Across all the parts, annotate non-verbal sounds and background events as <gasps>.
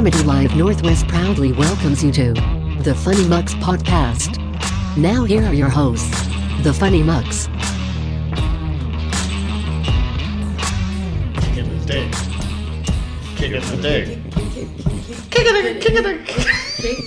Comedy Live Northwest proudly welcomes you to the Funny Mucks podcast. Now, here are your hosts, the Funny Mucks. Kick it in the dick. Kick it in the dick. Kick it in, kick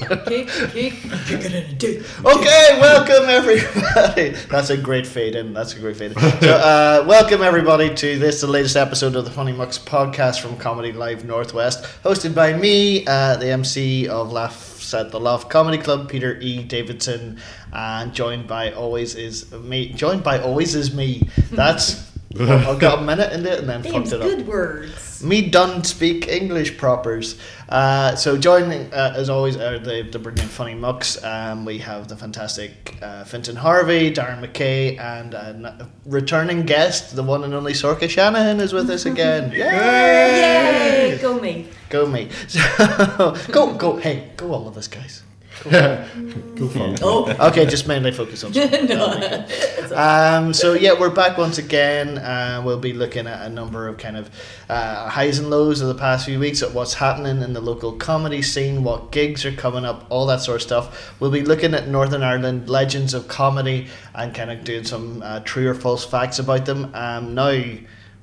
it in. Okay, welcome everybody. That's a great fade in. That's a great fade in. So, uh, welcome everybody to this, the latest episode of the Funny Mucks podcast from Comedy Live Northwest, hosted by me, uh, the MC of Laughs at the Loft Comedy Club, Peter E. Davidson, and joined by always is me. Joined by always is me. That's. <laughs> I've got a minute in it and then Names, fucked it up. good words. Me don't speak English propers. Uh, so joining uh, as always are the, the brilliant funny mucks. Um, we have the fantastic uh, Finton Harvey, Darren McKay, and a returning guest, the one and only Sorka Shanahan, is with us again. <laughs> Yay! Yay! Go me. Go me. <laughs> So, go go. Hey, go all of us guys. Go for it. Oh, <laughs> Okay, just mainly focus on. <laughs> That'll make it. Um, so yeah, we're back once again. Uh, we'll be looking at a number of kind of uh, highs and lows of the past few weeks, at what's happening in the local comedy scene, what gigs are coming up, all that sort of stuff. We'll be looking at Northern Ireland legends of comedy and kind of doing some uh, true or false facts about them. Um, now,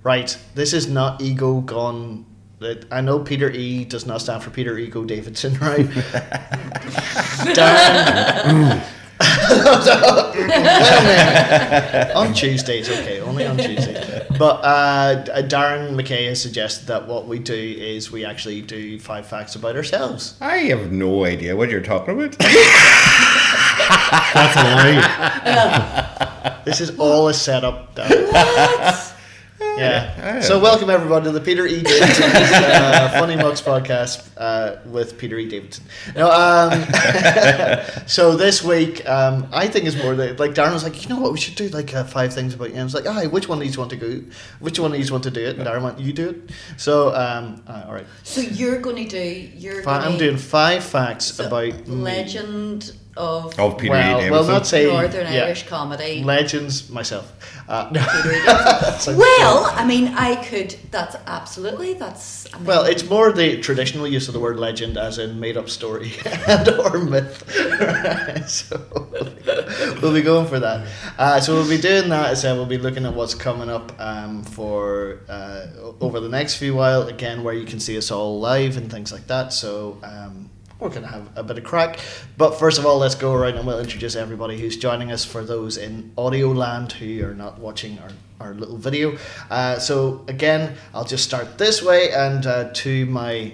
right, this is not ego gone. That- I know Peter E does not stand for Peter Ego Davidson, <laughs> right? <laughs> Darren. <laughs> on Tuesdays, okay, only on Tuesdays. But uh, Darren McKay has suggested that what we do is we actually do five facts about ourselves. I have no idea what you're talking about. That's a lie. This is all a setup. Darren. Yeah. So welcome everyone to the Peter E. Davidson uh, Funny Mucks podcast uh, with Peter E. Davidson. No, um, <laughs> so this week um, I think is more that like Darren was like, you know what, we should do like uh, five things about you. And I was like, ah, which one of these want to go? Which one of these want to do it? And Darren went, you do it. So um, uh, all right, so you're going to do you're Fi- going I'm doing five facts so about me. Legend of Of Peter Well, E. well, not say Northern yeah. Irish comedy. legends myself. Uh, <laughs> Peter. <laughs> Well, I mean, I could. That's absolutely. That's. I mean, Well, it's more the traditional use of the word legend as in made up story <laughs> and or myth. so we'll be going for that. Uh, so we'll be doing that. As I said, we'll be looking at what's coming up um, for uh, over the next few while. Again, where you can see us all live and things like that. So. Um, we're going to have a bit of crack. But first of all, let's go around and we'll introduce everybody who's joining us for those in audio land who are not watching our, our little video. Uh, so, again, I'll just start this way and uh, to my.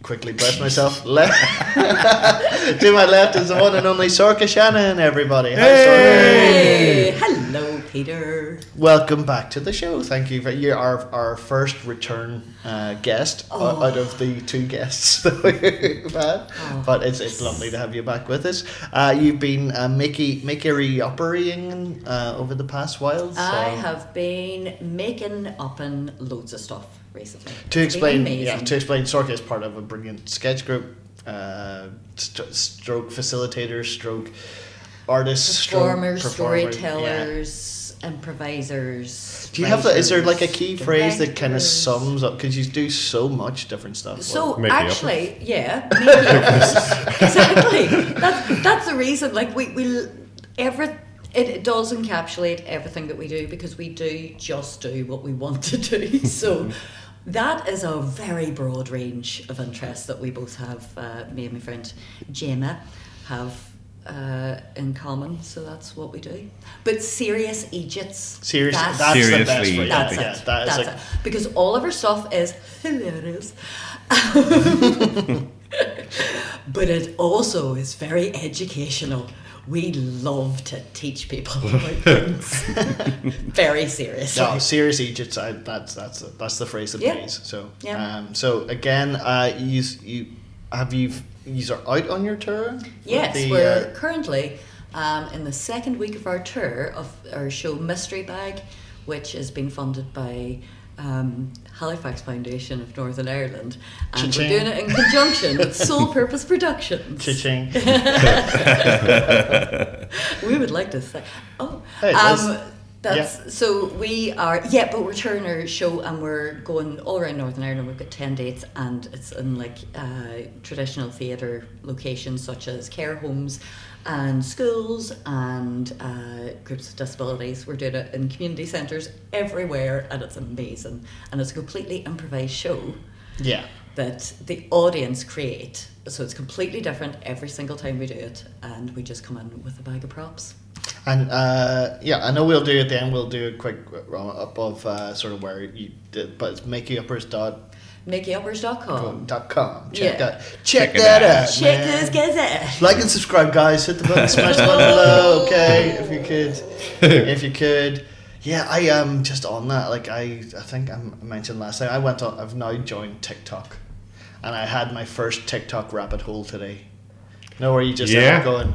Quickly bless myself. <laughs> Left. <laughs> to my left is the one and only Sorka Shannon, everybody. Hi, Hey, hello, Peter. Welcome back to the show. Thank you for you're our, our first return uh, guest Oh. out of the two guests <laughs> that we've had. Oh. But it's, it's lovely to have you back with us. Uh, you've been uh, Mickey Mickey operating uh, over the past while. So I have been making up and loads of stuff recently. to It's explain, yeah, to explain, Sorka is part of a brilliant sketch group, uh, st- stroke facilitator, stroke artists, performers, performer, yeah. Storytellers, improvisers. Do you have? Is there like a key phrase that kind of sums up? Because you do so much different stuff. So Make me up. actually, yeah, make me up. <laughs> exactly. That's that's the reason. Like we we every it, it does encapsulate everything that we do because we do just do what we want to do. <laughs> So. That is a very broad range of interests that we both have. Uh, me and my friend Gemma have uh, in common, so that's what we do. But serious Egypts. Seriously, that's- that's the best Seriously, phrase. that's yeah, it. that is That's like, it. Because all of our stuff is hilarious. <laughs> but it also is very educational. We love to teach people about <laughs> things. <laughs> very seriously. No, serious Egypt. I, that's that's that's the phrase that Yeah. pays. So, Yeah. um, so again, uh, you you have you these are out on your tour. Yes, the, we're uh, currently um, in the second week of our tour of our show Mystery Bag, which is being funded by um, Halifax Foundation of Northern Ireland, and Cha-ching. we're doing it in conjunction with Soul <laughs> Purpose Productions. Cha-ching. <laughs> <laughs> we would like to say, oh, Hey, um, that's- That's so we are yeah, but we're touring our show and we're going all around Northern Ireland. We've got ten dates and it's in like uh, traditional theatre locations such as care homes and schools and uh, groups with disabilities. We're doing it in community centres everywhere and it's amazing. And it's a completely improvised show Yeah. that the audience create. So it's completely different every single time we do it and we just come in with a bag of props. And uh, yeah, I know we'll do it then. We'll do a quick run up of uh, sort of where you did, but it's makeyuppers.com. MickeyUppers.com. Dot com. Check Yeah. that. Check, Check that out. out. Check man. those guys out. Like and subscribe, guys. Hit the button, smash the button below. Okay, if you could, <laughs> if you could. Yeah, I am just on that. Like I, I think I mentioned last time. I went on. I've now joined TikTok, and I had my first TikTok rabbit hole today. You know where you just end Yeah. up going.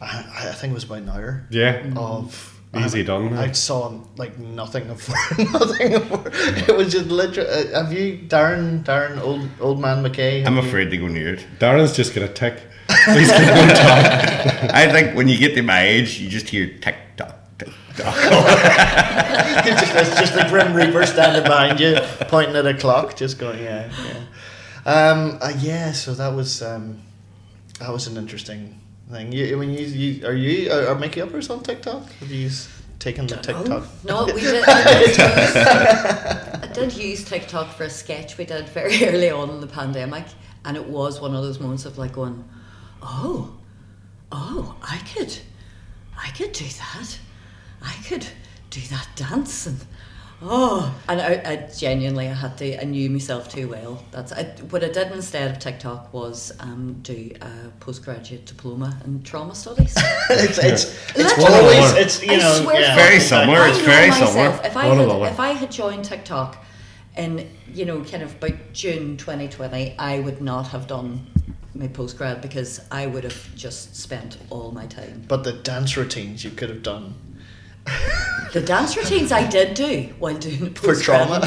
I, I think it was about an hour Yeah. of. Easy I, done. I saw like nothing of <laughs> nothing of it was just literally. Uh, have you Darren Darren old old man McKay? I'm have you- afraid to go near it. Darren's just gonna tick. <laughs> He's gonna go talk. I think when you get to my age, you just hear tick tock, tick tock. <laughs> it's just, it's just the Grim Reaper standing behind you, pointing at a clock, just going, yeah, yeah. Um, uh, yeah, so that was um, that was an interesting thing. You, when you, you are you are, are Mickey Uppers on TikTok? Have you taken the TikTok? No, we did. I did, use, I did use TikTok for a sketch we did very <laughs> early on in the pandemic, and it was one of those moments of like going, "Oh, oh, I could, I could do that. I could do that dance." And oh, <gasps> and I, I genuinely I had to. I knew myself too well. That's I, what I did instead of TikTok was um, do a postgraduate diploma in trauma studies. <laughs> it's it's it's Literally. always it's you know yeah, Very similar, it's very similar. If I One had, if I had joined TikTok in you know kind of about June 2020, I would not have done my postgrad because I would have just spent all my time. But the dance routines you could have done <laughs> The dance routines I did do while doing for postgrad trauma.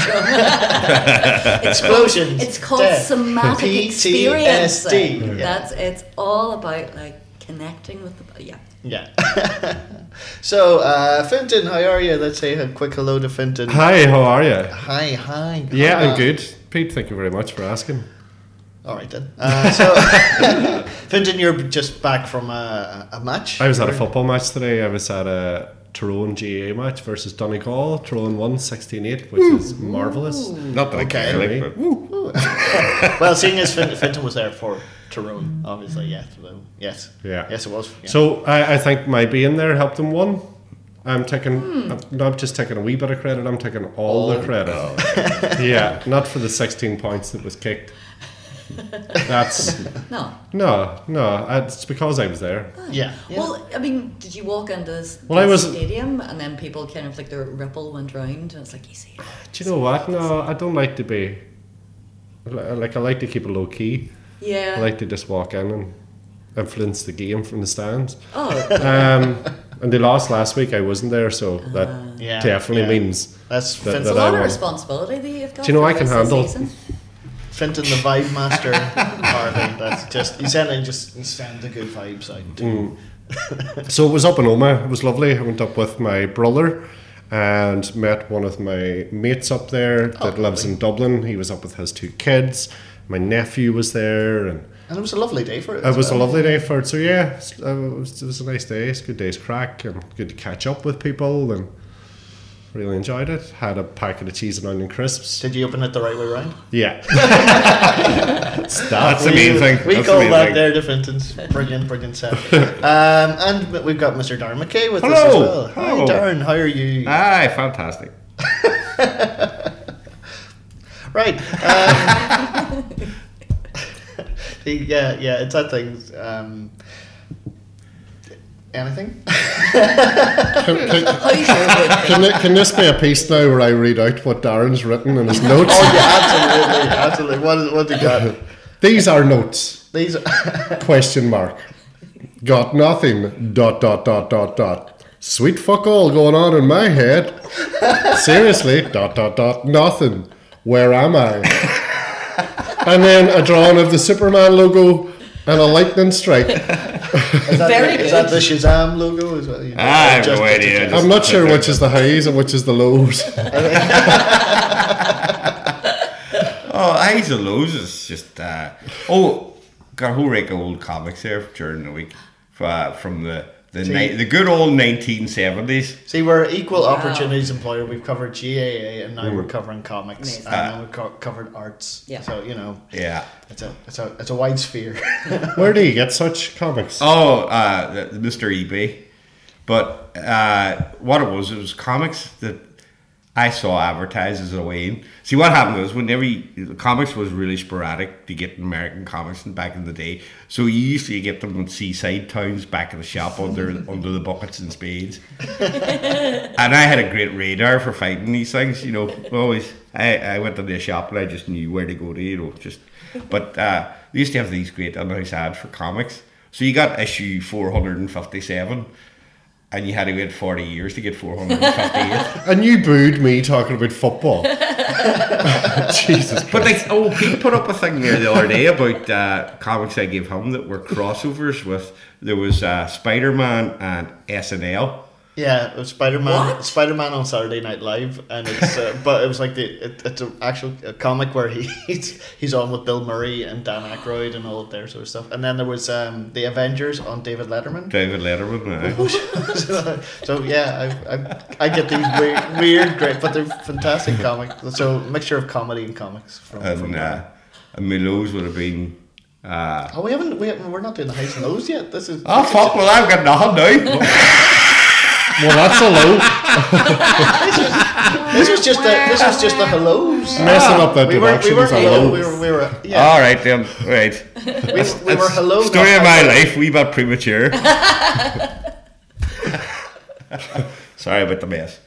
It's Explosions, Called, it's called death, somatic PTSD. experiencing. Yeah. That's it's all about like connecting with the yeah. Yeah. <laughs> so, uh, Finton, how are you? Let's say a quick hello to Finton. Hi, how are you? Hi, hi. Yeah, Hi, I'm good. Pete, thank you very much for asking. All right then. Uh, so, <laughs> Finton, you're just back from a, a match. I was at a football match today. I was at a Tyrone GAA match versus Donegal. Tyrone won 16-8, which is marvellous. Not that Okay. I care, like, but <laughs> Well, seeing as Fin- Finton was there for Tyrone, obviously, yes, well, yes, Yeah. yes, it was. yeah. So I, I think my being there helped them win. I'm taking, hmm. I'm not just taking a wee bit of credit, I'm taking all the credit. <laughs> yeah, not for the 16 points that was kicked. <laughs> That's, No. no, no, it's because I was there. yeah, yeah. Well, I mean, did you walk into this, Well, I this was- stadium and then people kind of like the ripple went round and it's like you see. Do you know what? No, I don't like to be, like, I like to keep it low key. Yeah. I like to just walk in and influence the game from the stands. oh, Um, and they lost last week. I wasn't there, so that Yeah, definitely yeah. means That's that- it's a that I lot of won. responsibility that you've got. Do you know for I the can rest of the handle? season. Finton, the vibe master. Harley, that's just he's sending just he's sending the good vibes out. Mm. So it was up in Omagh. It was lovely. I went up with my brother and met one of my mates up there that Oh, lives in Dublin. He was up with his two kids. My nephew was there, and And it was a lovely day for it. it as was a lovely day for it. So yeah, it was, it was a nice day. It's a good day's crack and good to catch up with people and really enjoyed it. Had a packet of cheese and onion crisps. Did you open it the right way around? Yeah. <laughs> that's the main thing. We That's call the that thing. there the Fintons. Brilliant, brilliant set. um, and we've got Mr. Darren McKay with us as well. Hello. Hi, Hello. Darren. How are you? Aye, fantastic. <laughs> Right. Um, <laughs> yeah, yeah, it's that thing. Um, anything? <laughs> Can, can, How's your would can, can this be a piece now where I read out what Darren's written in his notes? <laughs> Oh, yeah, absolutely, absolutely. What, is, what do you got? <laughs> These are notes. These. Are question mark. Got nothing. Dot dot dot dot dot. Sweet fuck all going on in my head. Seriously. Dot dot dot. Nothing. Where am I? and then a drawing of the Superman logo and a lightning strike. <laughs> Is that, Very the, is that the Shazam logo? Is that, you know, I have just- no idea. I'm not sure which is the highs and which is the lows. <laughs> <laughs> Oh, highs and lows is just. Uh, oh, got a whole rake of old comics there during the week uh, from the the, See- ni- the good old 1970s. See, we're equal Wow. opportunities employer. We've covered GAA, and now Mm. we're covering comics, Amazing. and now we've co- covered arts. Yeah. So you know, Yeah. it's a it's a it's a wide sphere. <laughs> Where do you get such comics? Oh, uh, the- the Mr. eBay. But uh, what it was, it was comics that I saw advertised as a way in. See, what happened was whenever you, comics was really sporadic to get American comics back in the day. So you used to get them in seaside towns back in the shop under <laughs> under the buckets and spades. and I had a great radar for fighting these things. You know, <laughs> always I, I went to the shop and I just knew where to go to. You know, just. But uh, they used to have these great in-house ads for comics. So you got issue four hundred and fifty-seven, and you had to wait forty years to get four hundred and fifty-eight. And you booed me talking about football. <laughs> Jesus But Christ. like, oh, Pete put up a thing here the other day about uh, comics I gave him that were crossovers with. There was uh, Spider Man and SNL. Yeah, Spider Man. Spider Man on Saturday Night Live, and it's uh, but it was like the it, it's an actual a comic where he, <laughs> he's he's on with Bill Murray and Dan Aykroyd and all of their sort of stuff. And then there was um, the Avengers on David Letterman. David Letterman. <laughs> so, so yeah, I, I, I get these weird, weird, great, but they're fantastic comics. So mixture of comedy and comics from. from and uh, and Milo's would have been. Uh, oh, we haven't, we haven't, we're not doing the highs and lows yet. This is. oh fuck! Well, I've got nothing now. <laughs> Well, that's a low. <laughs> This was just a, this was just a hellos. Messing ah, up that We were, we were, is a hello, we were, we were, yeah. All right then. Right. we, we were hello. Story of my hello. life. We bit premature. <laughs> <laughs> Sorry about the mess.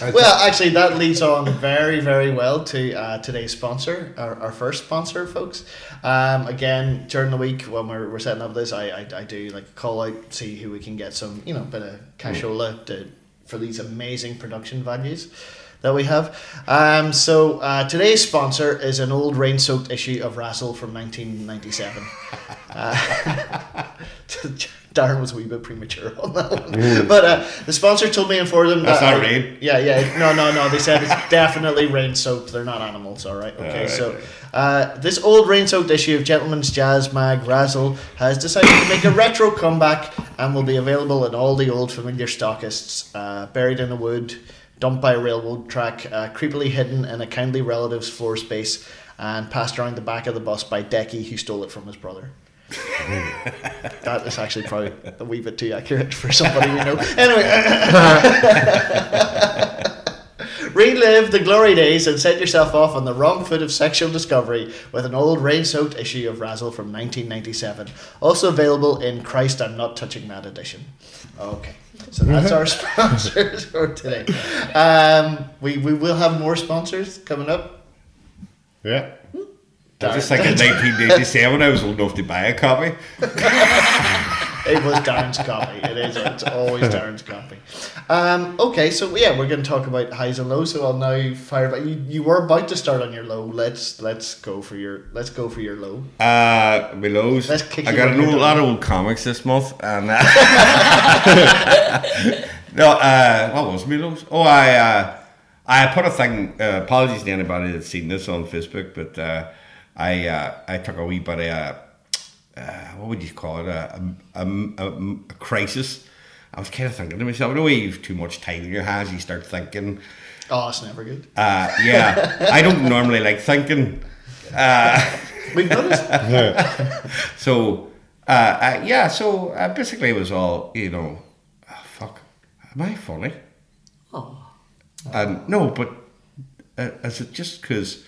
Well, actually, that leads on very, very well to uh, today's sponsor, our, our first sponsor, folks. Um, again, during the week when we're, we're setting up this, I, I, I do like call out, see who we can get some, you know, bit of cashola to, for these amazing production values that we have. Um, so uh, today's sponsor is an old rain-soaked issue of Razzle from 1997. Uh, <laughs> <laughs> Darren was a wee bit premature on that one, <laughs> but uh, the sponsor told me and for them That's not I- rain. Yeah, yeah, no, no, no. They said it's <laughs> definitely rain-soaked. They're not animals, all right. Okay, Alright, so right. uh, this old rain-soaked issue of Gentleman's Jazz mag Razzle has decided to make a retro comeback and will be available in all the old familiar stockists. Uh, buried in a wood, dumped by a railroad track, uh, creepily hidden in a kindly relative's floor space, and passed around the back of the bus by Decky, who stole it from his brother. <laughs> that is actually probably a wee bit too accurate for somebody we know. Anyway. <laughs> Relive the glory days and set yourself off on the wrong foot of sexual discovery with an old rain soaked issue of Razzle from 1997. Also available in Christ, I'm Not Touching That edition. Okay, so that's our <laughs> sponsors for today. Um, we, we will have more sponsors coming up. Yeah. I just like in 1987, I was old enough to buy a copy. It was Darren's copy. It is. It's always Darren's copy. Um, okay, so yeah, we're going to talk about highs and lows. So I'll now fire back. You, you were about to start on your low. Let's let's go for your let's go for your low. Uh, Milo's. Let's kick I got a lot of old comics this month, and uh, <laughs> no, uh, what was Milo's? Oh, I uh, I put a thing. Uh, apologies to anybody that's seen this on Facebook, but uh, I uh, I took a wee bit of uh, uh, what would you call it a, a, a, a crisis. I was kind of thinking to myself, no way you've too much time in your hands, you start thinking. Oh, it's never good. Uh, yeah, I don't <laughs> normally like thinking. Uh, We've noticed. <laughs> So, uh, uh, yeah, so uh, basically it was all, you know, ah, fuck, am I funny? Oh, And no, but uh, is it just because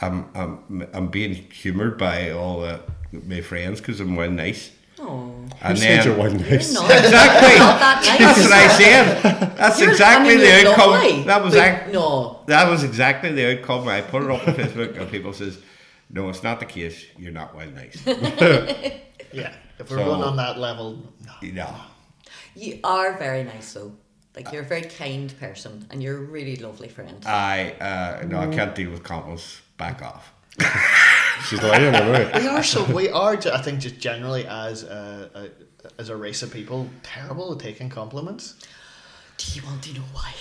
I'm, I'm, I'm being humoured by all uh, my friends because I'm well nice? oh. Who said you're one You're nice? not, Exactly. you're not that nice. That's what I said. That's You're- exactly I mean, the you're outcome. lovely, That was ac- no. that was exactly the outcome. I put it up on Facebook and people says, no, it's not the case. You're not well nice. <laughs> Yeah, if we're So- going on that level, no. you. You are very nice though. Like you're a very kind person and you're a really lovely friend. I uh, no, I can't deal with compliments. Back off. She's lying anyway. We are so we are. ju- I think just generally as a, a as a race of people, terrible at taking compliments. Do you want to know why?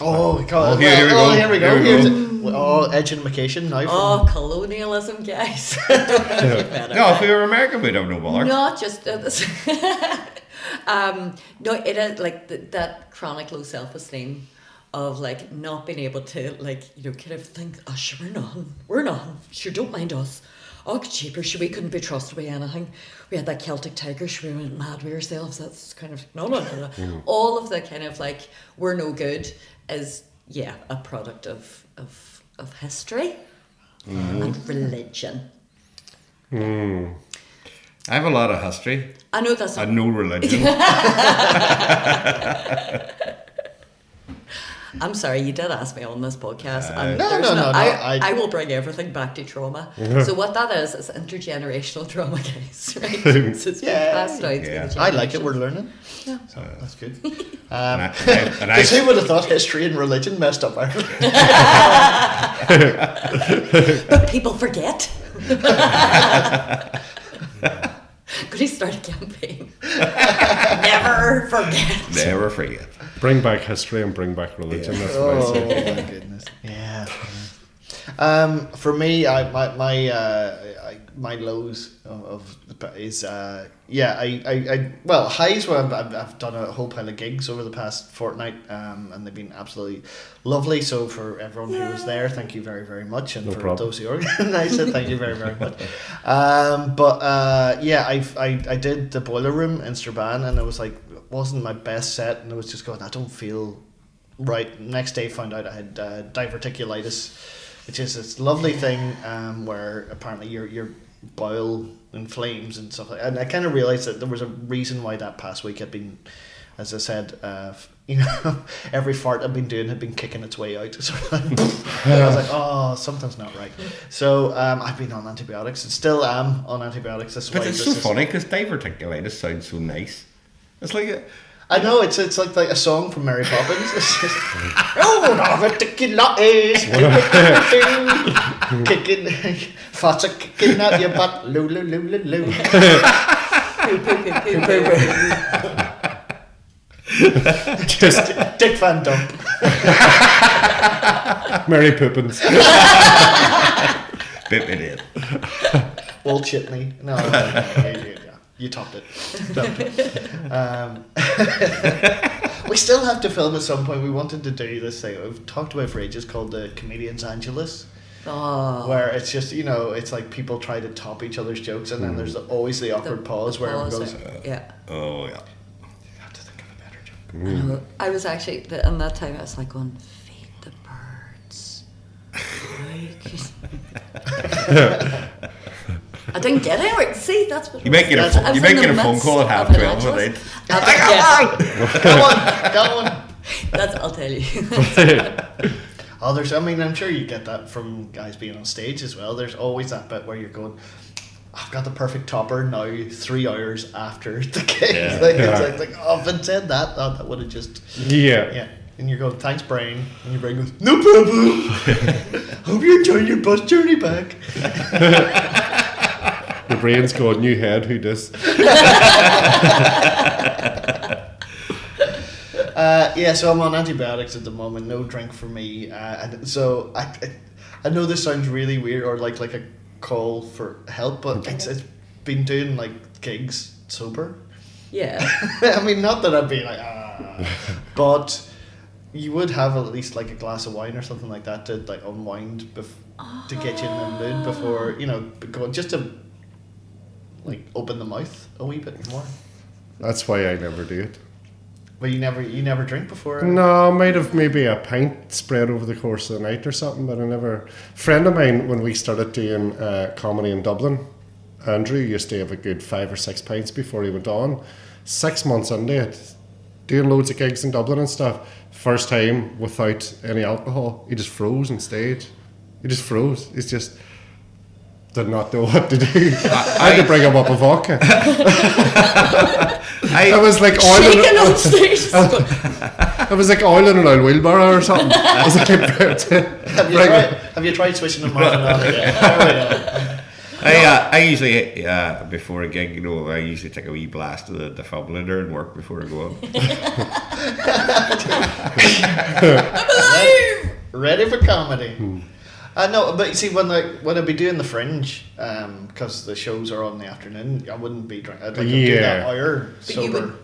Oh, God. Oh, here- here we oh, go. here we go. Here we Here's go. it. Oh, education now. From, Oh, colonialism, guys. <laughs> You've met it. No, if we were American, we'd have no bother. Not just uh, this. <laughs> um, no, it is like th- that chronic low self esteem of like not being able to like you know kind of think, oh sure we're nothing, we're nothing, sure don't mind us. Oh, cheaper, sure we couldn't be trusted by anything. We had that Celtic tiger, sure we went mad with ourselves. That's kind of no, no, no, no. <laughs> All of the kind of like we're no good is yeah a product of of of history and religion. Mm. I have a lot of history I know that's I know religion. <laughs> <laughs> I'm sorry, you did ask me on this podcast. and No, no, no, no, I, I- I, will bring everything back to trauma. <laughs> so what that is is intergenerational trauma, guys. <laughs> Right? so it's Yeah. passed out. Yeah. I like it. We're generations. learning. So that's good. <laughs> Um, I, and I, and I- who would have thought history and religion messed up Ireland? But people forget. <laughs> Could he start a campaign? <laughs> Never forget. never forget. Bring back history and bring back religion. That's what I Oh say. my goodness! Yeah. Um, for me, I my my uh, I, my lows of, of is uh, yeah I, I, I well highs where I've, I've, done a whole pile of gigs over the past fortnight um, and they've been absolutely lovely. So for everyone who was there, thank you very very much, and No for problem. those who organised <laughs> it, thank you very very much. <laughs> Um, but uh, yeah, I, I I did the boiler room in Strabane and it was like wasn't my best set and it was just going I don't feel right next day found out I had uh, diverticulitis which is this lovely thing um, where apparently your your bowel inflames and stuff like and I kind of realized that there was a reason why that past week had been as I said uh, <laughs> you know every fart I've been doing had been kicking its way out. Sort of like, and I was like oh something's not right. So um, I've been on antibiotics and still am on antibiotics. This But why it's this so funny because diverticulitis sounds so nice. It's like a, I know it's it's like, like a song from Mary Poppins. It's just, <laughs> oh, diverticulitis, <laughs> kicking, farts are kicking out your butt, loo loo loo loo loo. <laughs> Just Dick Van Dump. Mary Poppins. bit in. Walt Chitney. No, no, no, you, you, yeah, you topped it. <laughs> Topped it. Um, <laughs> we still have to film at some point. We wanted to do this thing we've talked about for ages called the Comedians Angelus. Oh, where it's just you know it's like people try to top each other's jokes and then there's the, always the awkward the- pause the where everyone pause, goes yeah. Oh, yeah. you have to think of a better joke I know. I was actually the, in that time. I was like going, feed the birds. <laughs> I didn't get it. Right, See, that's what You might get a, That's- you was might get a phone call at half of an 12 at Angelus. night. I think- yeah, go on go <laughs> <laughs> on that's I'll tell you. <laughs> oh there's I mean I'm sure you get that from guys being on stage as well there's always that bit where you're going I've got the perfect topper now three hours after the gig Yeah. like, Yeah. it's like, like oh if I'd said that that, that would have just Yeah. yeah and you're going thanks brain and your brain goes no problem hope you're enjoying your bus journey back Your brain's got new head. Who does? <laughs> Uh, yeah, so I'm on antibiotics at the moment. No drink for me. Uh, and so I, I, I know this sounds really weird or like like a call for help, but it's, it's been doing like gigs sober. yeah, <laughs> I mean, not that I'd be like ah, <laughs> but you would have at least like a glass of wine or something like that to like unwind bef- to get you in the mood before you know go just to like open the mouth a wee bit more. That's why I never do it. But you never you never drink before. No, I might have maybe a pint spread over the course of the night or something, but I never. friend of mine, when we started doing uh, comedy in Dublin, Andrew used to have a good five or six pints before he went on. Six months into it, doing loads of gigs in Dublin and stuff. First time without any alcohol, he just froze on stage. He just froze. It's just did not know what to do. <laughs> I had to bring him up a vodka. <laughs> I, I was like oil. in- shaking on stage. <laughs> It was like oil in an oil wheelbarrow or something. I was like, Have you, tried, have you tried switching them off and on again? There we go. I, uh, I usually uh, before a gig, you know, I usually take a wee blast of the defibrillator and work before I go on. ready for comedy. Uh, no, but you see, when I when I'd be doing the fringe, because the shows are on in the afternoon, I wouldn't be drunk. I'd like to do that Yeah. hour But you would-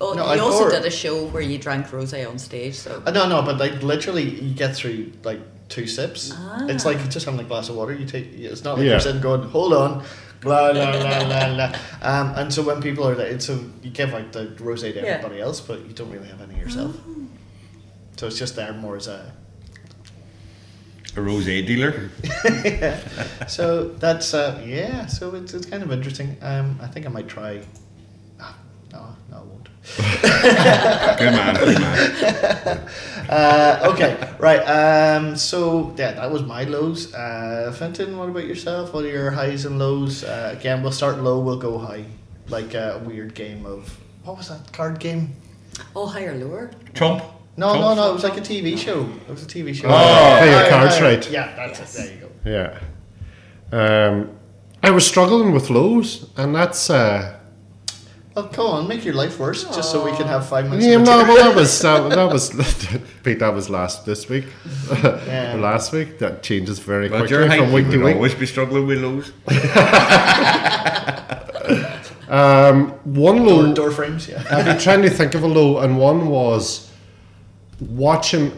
Oh, No, you I'd also pour- did a show where you drank rosé on stage, so Uh, no, no, but like literally, you get through like two sips. Ah. It's like just having a glass of water. You take. It's not like Yeah. you're sitting going, "Hold on." Blah, blah, blah, blah, blah. <laughs> Um, and so when people are there, so you give out the rosé to Yeah. everybody else, but you don't really have any yourself. So it's just there more as a. A rosé dealer. <laughs> So that's uh, yeah. So it's, it's kind of interesting. Um, I think I might try. Ah, no, no, I won't. <laughs> Good man, good man. <laughs> Uh, okay, right. Um, so yeah, that was my lows. Uh, Fenton, what about yourself? What are your highs and lows? Uh, again, we'll start low. We'll go high. Like a weird game of what was that card game? oh, higher, lower. Trump. No, Trump. no, no. It was like a TV show. It was a TV show. Oh, play your cards right. Yeah, that's Yes. it. There you go. Yeah. Um, I was struggling with lows, and that's. Uh, Well, come on, make your life worse, just so we can have five minutes. yeah, no, well, that was <laughs> that, that was <laughs> Pete. That was last this week. Yeah. <laughs> last week that changes very But quickly from week to week. always be struggling with lows. Um, one door, low. door frames. Yeah. I've been trying to think of a low, and one was watching.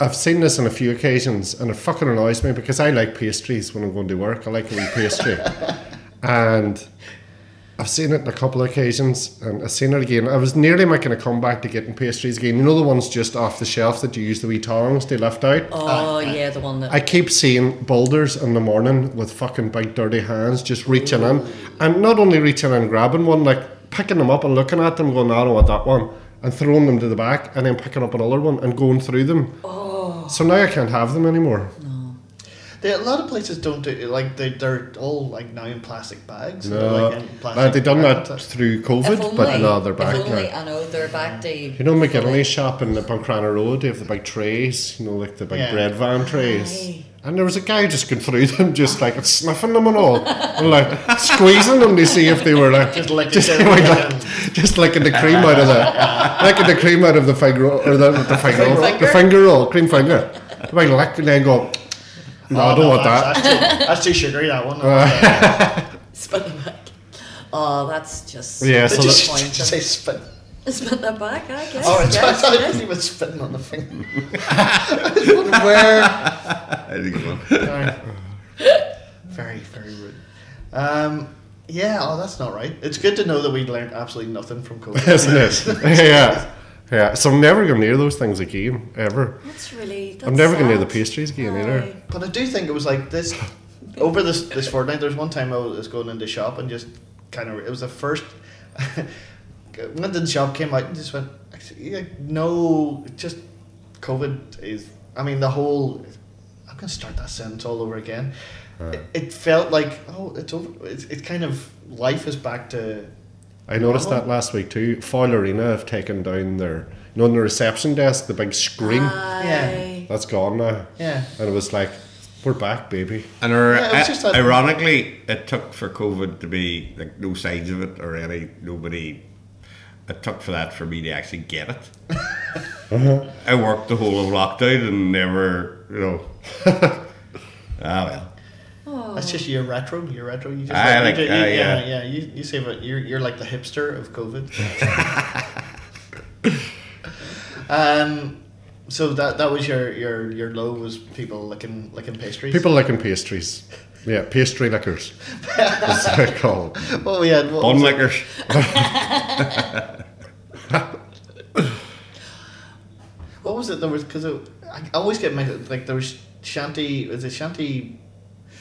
I've seen this on a few occasions, and it fucking annoys me because I like pastries when I'm going to work. I like a wee pastry, <laughs> and I've seen it on a couple of occasions, and I've seen it again. I was nearly making a comeback to getting pastries again. You know the ones just off the shelf that you use the wee tongs they left out. Oh, yeah, the one that. I keep seeing boulders in the morning with fucking big dirty hands just reaching in, and not only reaching in, grabbing one, like picking them up and looking at them, going, "I don't want that one," and throwing them to the back, and then picking up another one and going through them. Oh. So now I can't have them anymore. They, a lot of places don't do it, like they they're all like now in plastic bags. No, like, in uh, plastic they done that bags. through COVID, only, but no, they're back If only, now. I know, they're back to. You know McGinley's shop in the Buncrana Road, they have the big trays, you know, like the big Yeah. bread van trays. Aye. And there was a guy just going through <laughs> them, just like sniffing them and all, and like squeezing them to see if they were like Just licking just, <laughs> like, like, just licking the cream out of the, licking the cream out of the finger roll, or the, the finger roll, Finger? the finger roll, cream finger. Like lick and then go. No, I Oh, don't no, want that's, that. That's too, that's too sugary. That one. Uh, Spin them back. Oh, that's just. Yeah, so you, that- did you say spit? Spin them back, I guess. Oh, it's, I yes, thought yes. he was spitting on the finger. I was wondering where. I think it's one. Very, very rude. Um, yeah, oh, that's not right. It's good to know that we learned absolutely nothing from COVID. Isn't it? yeah. Yeah. So I'm never going near those things again, ever. That's really. That's I'm never going near the pastries again either. But I do think it was like this <laughs> over this this fortnight. There's one time I was going into shop and just kind of it was the first. <laughs> went into the shop, came out, and just went. actually, yeah, No, just COVID is. I mean, the whole. I'm gonna start that sentence all over again. It, it felt like oh, it's over. It's, it's kind of life is back to. I noticed normal. that last week too. Foyle Arena have taken down their, you know, on the reception desk, the big screen. Aye. That's gone now. Yeah. And it was like, we're back, baby. And ir- Yeah, it was uh, ironically, it took for COVID to be like no signs of it or any nobody. It took for that for me to actually get it. <laughs> Uh-huh. I worked the whole of lockdown and never, you know. <laughs> ah well. That's just your retro. Your retro. You just I you like- you- uh, yeah, yeah. yeah. You you say, but you're you're like the hipster of COVID. <laughs> um, so that that was your your your low was people licking licking pastries. People licking pastries. Yeah, pastry lickers. That's <laughs> what they're called. Well, we had what Bun was it? lickers. <laughs> What was it? There was because I always get my Like there was shanty. Was it shanty?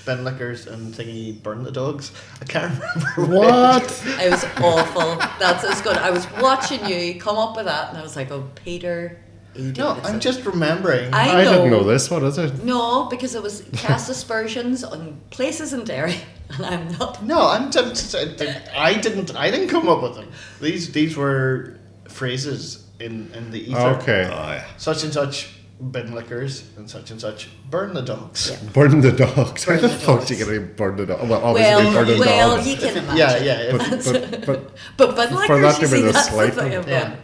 Ben lickers and thingy burn the dogs. I can't <laughs> remember. What? It was awful. That's as good. I was watching you come up with that, and I was like, "Oh, Peter." No, Davison. I'm just remembering. I I know. didn't know this. What is it? No, because it was cast aspersions on places in Derry, <laughs> and I'm not. No, I'm. t- t- t- I didn't. I didn't come up with them. These these were phrases in in the ether. Okay. Oh yeah. Such and such bin lickers and such and such. Burn the dogs. Yeah. Burn the dogs. Burn the the fuck dogs. do you get to burn the dog? Well, obviously Well, burn the dogs. well, dog. you can imagine. Yeah, yeah. But, but, but <laughs> But but like For that to be the that's the slight of Yeah. them.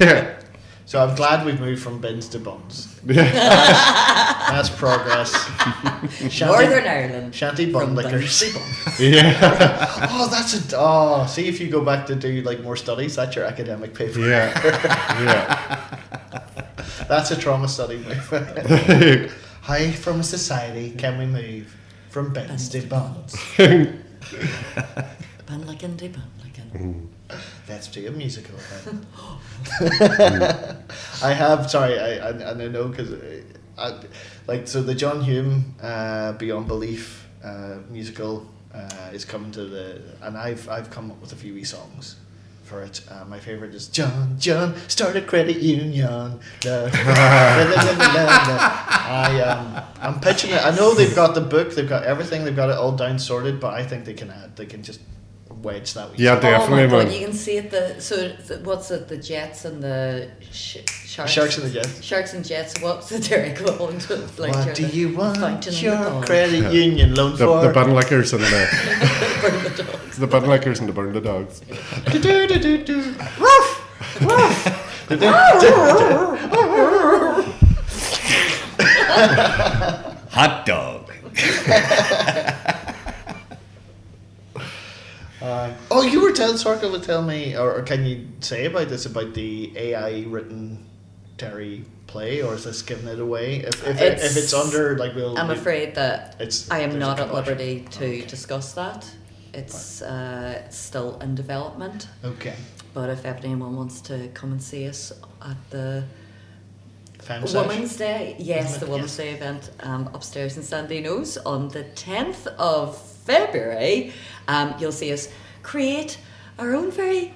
yeah, <laughs> so I'm glad we've moved from bins to buns. yeah. <laughs> That's progress. Shanty, Northern Ireland. shanty bun from lickers. Buns. <laughs> <laughs> yeah. Oh, that's a. Oh, see if you go back to do like more studies, that's your academic paper. Yeah, yeah. That's a trauma study. How from a society can we move from bins to buns? Bun licking to bun licking. Let's do a musical. <laughs> I have. Sorry, I I, and I know because, I, like, so the John Hume uh, Beyond Belief uh, musical uh, is coming to the, and I've I've come up with a few wee songs for it. Uh, my favorite is John John start a credit union. La, la, la. I um I'm pitching it. I know they've got the book, they've got everything, they've got it all down sorted, but I think they can add, they can just wedge that. wee Yeah. Definitely, oh my god, man. you can see it. The so the, what's it? The Jets and the sh- sharks. Sharks in the Jets. Sharks and Jets. What's the Derry equivalent to like? what do you want fountain in the your pond. credit union loan The, for? the <laughs> bun lickers and the Burn the dogs. the bun lickers and the burn the dogs. Do-do-do-do-do. Ruff! <laughs> Ruff! Hot dog. <laughs> Uh, oh, you were telling Sorka would tell me, or, or can you say about this about the AI written Derry play, or is this giving it away? If if, it, if It's- it's under like we'll. I'm afraid that It's I am not at liberty to Okay. discuss that. It's uh, it's still in development. Okay. But if anyone wants to come and see us at the Fem sesh. Women's Day, yes, the Women's Yes. Day event um, upstairs in Sandino's on the 10th of February, um, you'll see us create our own very,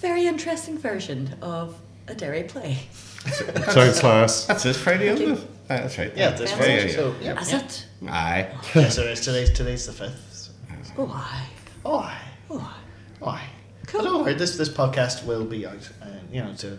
very interesting version of a Derry play. <laughs> Sounds class. That's this Friday, isn't it? Ah, That's right. Yeah, this Yeah, Friday. yeah, yeah. So yeah. Is yeah. it? Aye. yes, it is. Today's today's the fifth. Oh, aye. Oh, aye. Oh, aye. Oh, aye. Cool. But don't worry, this this podcast will be out, uh, you know, to will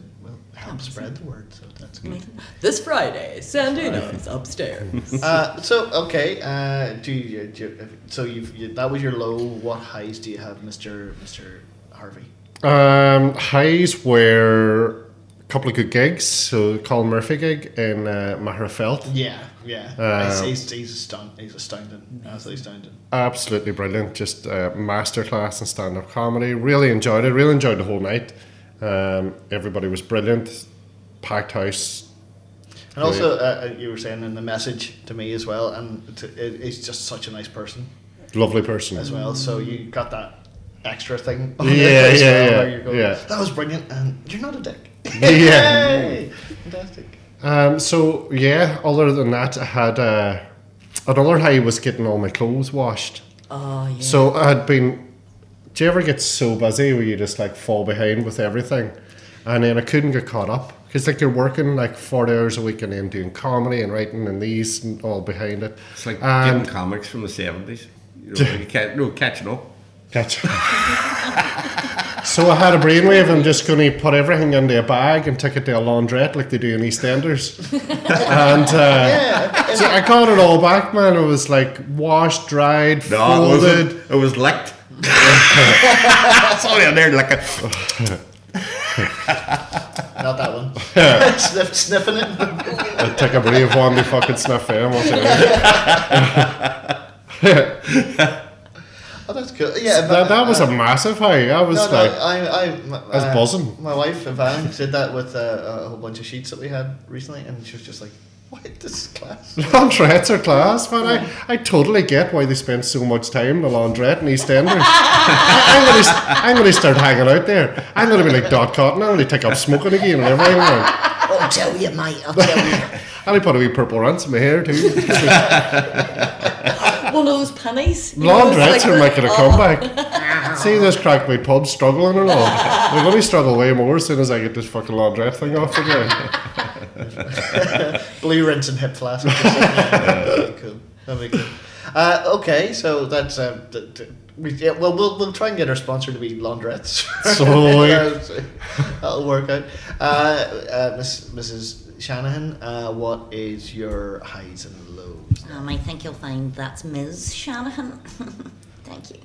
help spread the word. So that's good. <laughs> This Friday, Sandino's upstairs. <laughs> uh, so okay, uh, do you, do you so you've you, that was your low. What highs do you have, Mister Mister Harvey? Um, highs were a couple of good gigs. So Colin Murphy gig in uh, Magherafelt. Yeah, yeah. Uh, he's, he's, he's, astound, he's astounding. Absolutely astounding. Absolutely brilliant. Just a masterclass in stand up comedy. Really enjoyed it. Really enjoyed the whole night. Um, everybody was brilliant. Packed house. And also, uh, uh, you were saying in the message to me as well, and to, it, he's just such a nice person Lovely person. as well. So you got that extra thing. Yeah, yeah, well, yeah, where you're going, yeah. That was brilliant, and you're not a dick. <laughs> Yeah. Yay! Fantastic. Um, so yeah, other than that, I had uh, another high was getting all my clothes washed. Oh, yeah. So I had been. Do you ever get so busy where you just like fall behind with everything, and then I couldn't get caught up because like you're working like forty hours a week and then doing comedy and writing and these and all behind it. It's like And- getting comics from the 70s. You know, you can't, no, catching up. Catch. <laughs> so I had a brainwave. I'm just going to put everything into a bag and take it to a laundrette like they do in EastEnders. and uh, so I got it all back, man. It was like washed, dried, No, it folded. wasn't. It was licked. It's only in there like a. Not that one. <laughs> Sniff, sniffing it. I took a brave one to fucking sniff them. I'll tell you. Oh, that's cool. Yeah, but, that, that was uh, a massive high. I was No, no, like, I, I, m- I was uh, buzzing. My wife, Yvonne, did that with uh, a whole bunch of sheets that we had recently, and she was just like, "What? This class." <laughs> laundrettes are class, man. I, I totally get why they spend so much time in the laundrette in EastEnders. <laughs> I, I'm gonna st- I'm gonna start hanging out there. I'm gonna be like Dot Cotton. I'm gonna take up smoking again and everything. I'll tell you, mate. I'll tell you. <laughs> I'll put a wee purple rinse in my hair too. One of those pennies. Laundrettes are making a oh, comeback. See this crackbait pub struggling and all. They're going to struggle way more as soon as I get this fucking laundrette thing off the ground. <laughs> Blue rinse and hip flask. That'd be cool. That'd be cool. Uh, okay, so that's uh, th- th- we, yeah, well, we'll we'll try and get our sponsor to be laundrettes. <laughs> So, <laughs> Uh, so that'll work out. Uh, uh, Miss, Mrs. Shanahan, uh, what is your highs and lows? Um, I think you'll find that's Ms. Shanahan. Thank you.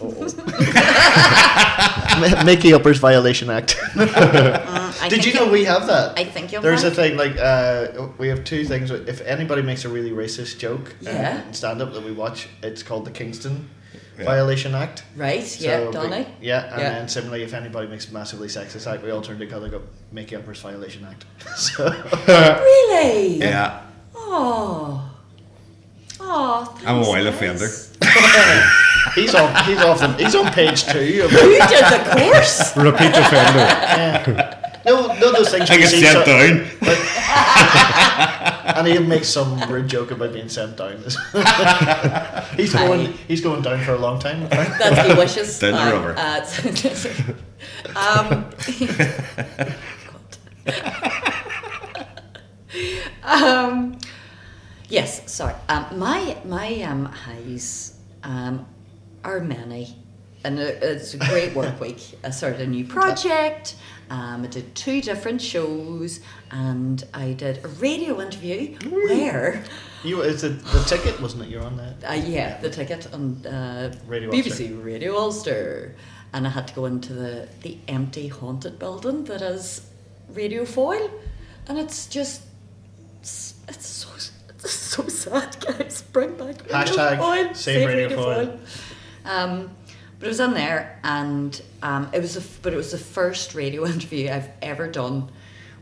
<laughs> Ma- Mickey Uppers Violation Act. <laughs> Uh, Did you know we have that? I think you'll There's a find- thing like uh, we have two things. If anybody makes a really racist joke Yeah. in stand up that we watch, it's called the Kingston Yeah. Violation Act. Right? yeah, So, Donny. Yeah, and Yeah. then similarly, if anybody makes a massively sexist act, we all turn together and go, Mickey Uppers Violation Act. <laughs> so, Really? Yeah. Oh. Oh, thanks, I'm a wild guys. offender. He's on. He's off. The, he's on page two. Of, <laughs> Who did the course? Repeat offender. yeah. No, no, those things. I we get sent so- down. <laughs> and he'll make some rude joke about being sent down. <laughs> he's going. He's going down for a long time. apparently. That's he wishes. Down the Um, river. uh, um, um, yes, sorry. Um, my my um, highs um, are many, and it- it's a great work <laughs> week. I started a new project. Um, I did two different shows, and I did a radio interview where. You, it's a, the ticket, wasn't it? You're on that. Uh, yeah, the ticket on uh, Radio BBC Radio Ulster, and I had to go into the the empty haunted building that is Radio Foyle, and it's just it's, it's so it's so sad, guys. Bring back Radio Hashtag Foyle, save Radio Foyle. Um, but it was in there, and um, it was the but it was the first radio <laughs> interview I've ever done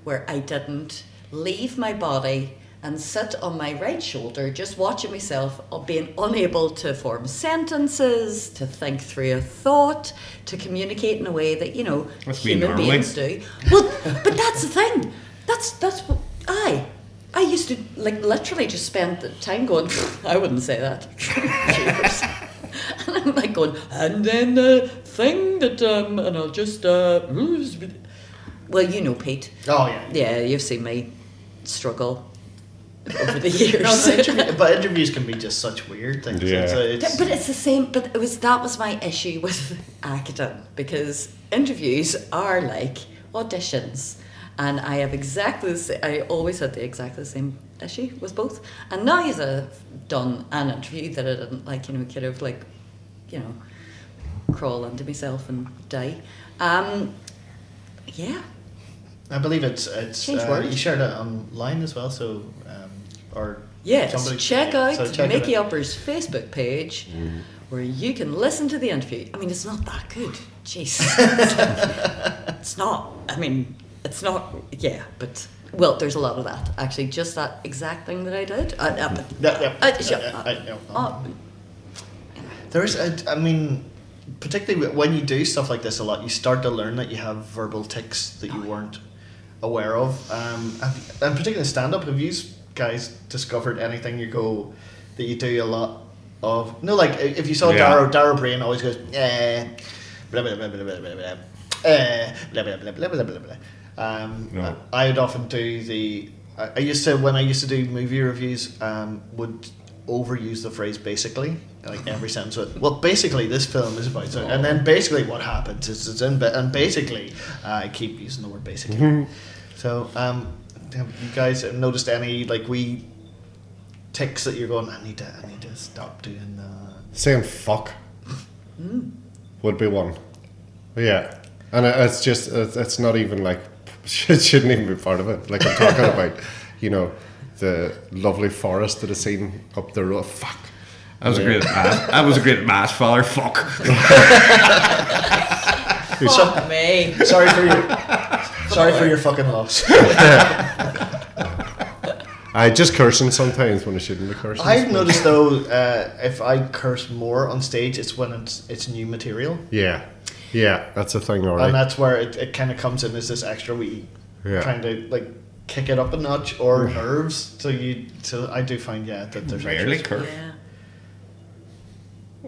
where I didn't leave my body and sit on my right shoulder, just watching myself, being unable to form sentences, to think through a thought, to communicate in a way that you know be human beings do. Well, but that's the thing. That's that's what I. I used to like literally just spend the time going. <laughs> I wouldn't say that. <laughs> Cheers. <laughs> and I'm like going, and then the thing that um, and I'll just uh, well, you know, Pete. Oh yeah. Yeah, you've seen me struggle <laughs> over the years. No, interview, but interviews can be just such weird things. Yeah. It's, a- it's, But it's the same. But it was that was my issue with <laughs> acting because interviews are like auditions, and I have exactly the same, I always had the exactly the same issue with both. And now you've done an interview that I didn't like, you know, kind of like, you know, crawl under myself and die. Um, yeah, I believe it's it's. Change Uh, word. you shared it online as well, so um, or Yes, somebody- check out so check Mickey out. Upper's Facebook page where you can listen to the interview. I mean, it's not that good. Jeez. <laughs> it's not. I mean, it's not. Yeah, but. Well, there's a lot of that. Actually, just that exact thing that I did. Uh, uh, but- Yeah, yeah, uh, yeah, yeah, I. Oh, There's, a, I mean, particularly when you do stuff like this a lot, you start to learn that you have verbal tics that you weren't aware of. Um, and particularly stand up, have you guys discovered anything you go that you do a lot of? No, like if you saw Yeah. Dara, Darrow Brain always goes, eh, blah, blah, blah, blah, blah, blah, blah, eh, blah, blah, blah, blah, blah, blah, blah. Um, No. I would often do the. I I used to when I used to do movie reviews. Um, would overuse the phrase basically, like every sentence. With, well, basically, this film is about, so, and then basically what happens is it's in, and basically, uh, I keep using the word basically. so, um, have you guys noticed any like we ticks that you're going? I need to, I need to stop doing that. Saying fuck would be one. Yeah. And it's just, it's it's not even like, <laughs> it shouldn't even be part of it. Like I'm talking <laughs> about, you know, the lovely forest that is seen up the road. Fuck. I was a great mass. That was a great mass father. Fuck. fuck me. Sorry for your, <laughs> sorry for your fucking loss. <laughs> I just cursing sometimes when I shouldn't be cursing. I've noticed though, uh, if I curse more on stage, it's when it's it's new material. Yeah. Yeah, that's a thing, alright. and that's where it, it kind of comes in as this extra wee Yeah. trying to like kick it up a notch or nerves so you so i do find yeah that there's Rarely extras. curse Yeah.